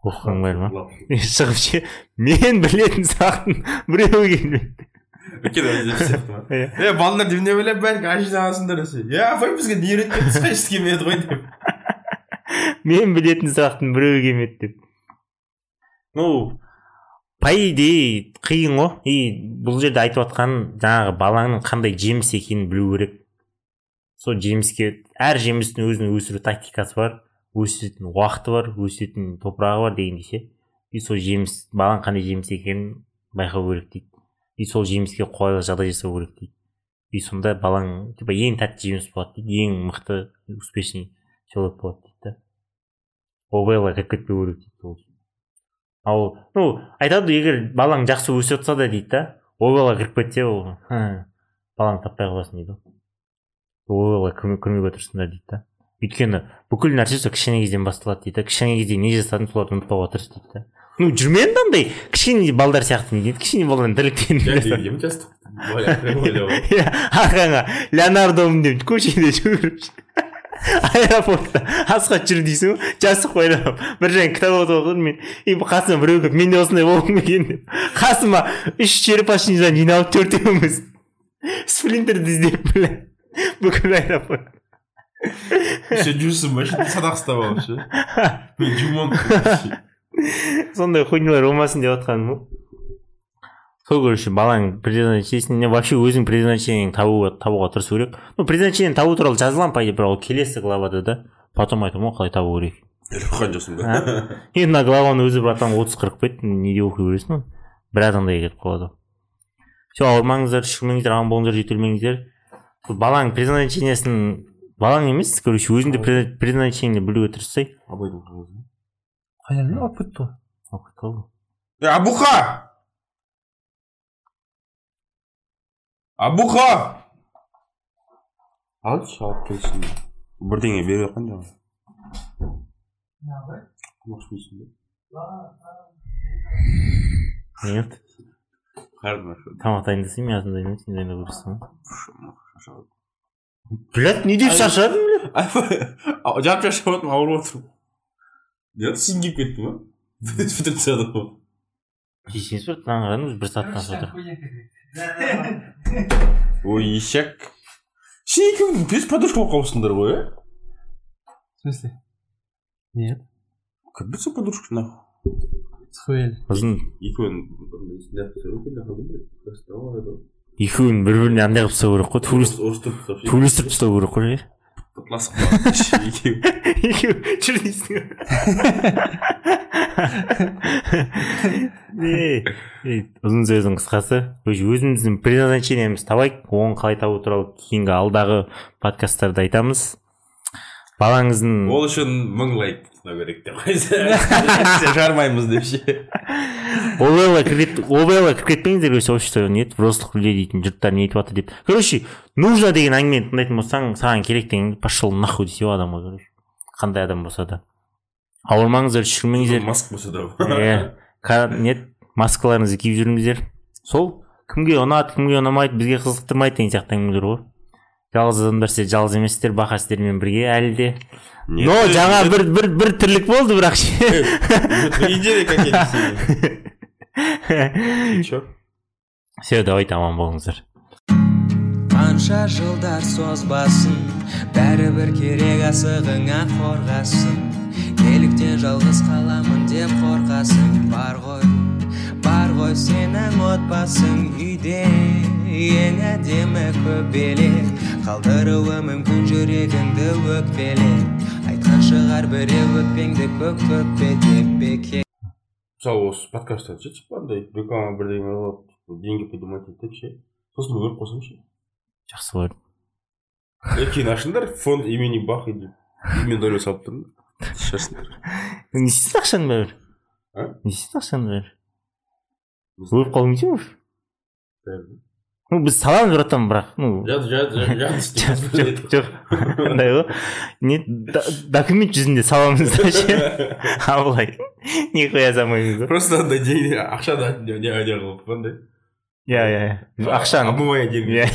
оқығаның бар ма шығып ше мен білетін сағаттың біреуі келмеді өйткені өзі сияқты ма Иә. е балалар деп не ойлап бәрін ашынасыңдар десе е апай бізге не үйреткен еш келмеді ғой деп мен білетін сағаттың біреуі келмеді деп ну по идее қиын ғой. И бұл жерде айтып жатқан жаңағы балаңның қандай жеміс екенін білу керек. Сол жеміске әр жемістің өзінің өсіру тактикасы бар өсетін уақыты бар өсетін топырағы бар дегендей ше и сол жеміс балаң қандай жеміс екенін байқау керек дейді. И сол жеміске қолайлы жағдай жасау керек дейді. И сонда балаң типа ең тәтті жеміс болады дейді ең мықты успешный человек болады дейді да. Овелла кіріп кетпеу керек дейді. Ал ну айтады егер балаң жақсы өсіп жатса да дейді да. Овелла кіріп кетсе ол «Хм, балаңды таппай қаласың дейді овелла кірмеуге тырысыңдар дейді да. Өйткені бүкіл нәрсе сол кішкене кезден басталады дейді да. Кішкене кезде не жасадың соларды ұмытпауға тырыс дейді да. Ну жүрме енді андай. Кішкене балдар сияқты не дейді. Кішкене баладан тірліктен иә арқаңа леонардомын деп көшеде жүгіріп аэропортта. Асхат жүр дейсің ғой. Жастық байлап бір жаңа кітап оқып отырмын мен. И қасыма біреу келіп мен де осындай болғым келген деп. Қасыма үш черепашнидан жиналып төртеуміз сплинтерді іздеп бля. Бүкіл аэропорт. Еще жүрсің ба? Ше садақ ұстап алып ше? Сондай хуйнялар болмасын деп жатқаным ғой. Сол короче балаң предназначениесін вообще өзің предназначениеңді табуға табуға тырысу керек. Ну предназначениені табу туралы жазылған по идее бірақ ол келесі главада да. Потом айтамын ғой қалай табу керек. Оқыған жоқсың ба енді мына главаның өзі братан отыз қырық бет неде оқи бересің ғой. Бір адамдай кетіп қалады. Все ауырмаңыздар шүрмеңіздер аман болыңыздар жөтелмеңіздер Бұл балаң предназначениесін балаң емес короче өзің де пред- предназначениеңді білуге тырыссай. Абайдың қағазы қайдан алып кетті ғой алып кетті ғой е абуха! Алшы алып келсін бірдеңе беріп жатқан жаңа тамақ ішмейсің ба нет. Тамақ дайындасай мен азан дайындаймын сен дайындап блять не деп шаршадым жап шаршап отырмын ауырып отырмын не сен келіп кеттің ба бітіріп кешіріңіз бір қарадым бір сағаттан ой ешек сен екеуің бес подружка болып қалыпсыңдар ғой иә в смысле нет как будто подружка нахуй екеуін екеуін бір біріне андай қылып тастау керек қой тулестіріп тастау керек қой дейсің не ұзын сөздің қысқасы өзіміздің предназначениемізді табайық оны қалай табу туралы кейінгі алдағы подкасттарда айтамыз балаңыздың ол үшін мың лайк ұстау керек деп қойса шығармаймыз деп ше овелла кіріп овелла кіріп кетпеңіздер короче общество нет взрослых людей дейтін жұрттар не айтып жатыр деп короче нужно деген әңгімені тыңдайтын болсаң саған керек деген пошел нахуй десе ғой адамға короче қандай адам болса да ауырмаңыздар шүрмеңіздер маск болса да иә нет маскаларыңызды киіп жүріңіздер сол? Кімге ұнады кімге ұнамайды бізге қызықтырмайды деген сияқты әңгімелер ғой жалғыз адамдар сіздер жалғыз емессіздер бақа сіздермен бірге әлі де. Но жаңа бір бір бір тірлік болды бірақ ше. Какие все давайте аман болыңыздар. Қанша жылдар созбасын бәрібір керек асығыңа қорғасын. Неліктен жалғыз қаламын деп қорқасың бар ғой. Бар ғой сенің отбасың үйде ең әдемі көбелек қалдыруы мүмкін жүрегіңді өкпелеп айтқан шығар біреу өкпеңді көк көкпе деп бекер мысалы осы подкастта ше типа андай реклама бірдеңе алып деньги поднимать етіп ше сосын өліп қалсам ше жақсы болады е кейін ашыңдар фонд имени бахи деп мен долю салып тұрмын шашыңдар не істейсің ақшаның бәрі А? не істейсің ақшаның бәрі өліп қалғың келмей ма ну біз саламыз братан бірақ ну. Жоқ андай ғой. Не документ жүзінде саламыз да ше а былай. Нихуя салмаймыз ғой просто андай деньги ақшаны не не қылып андай. Иә иә ақшаны. Деньги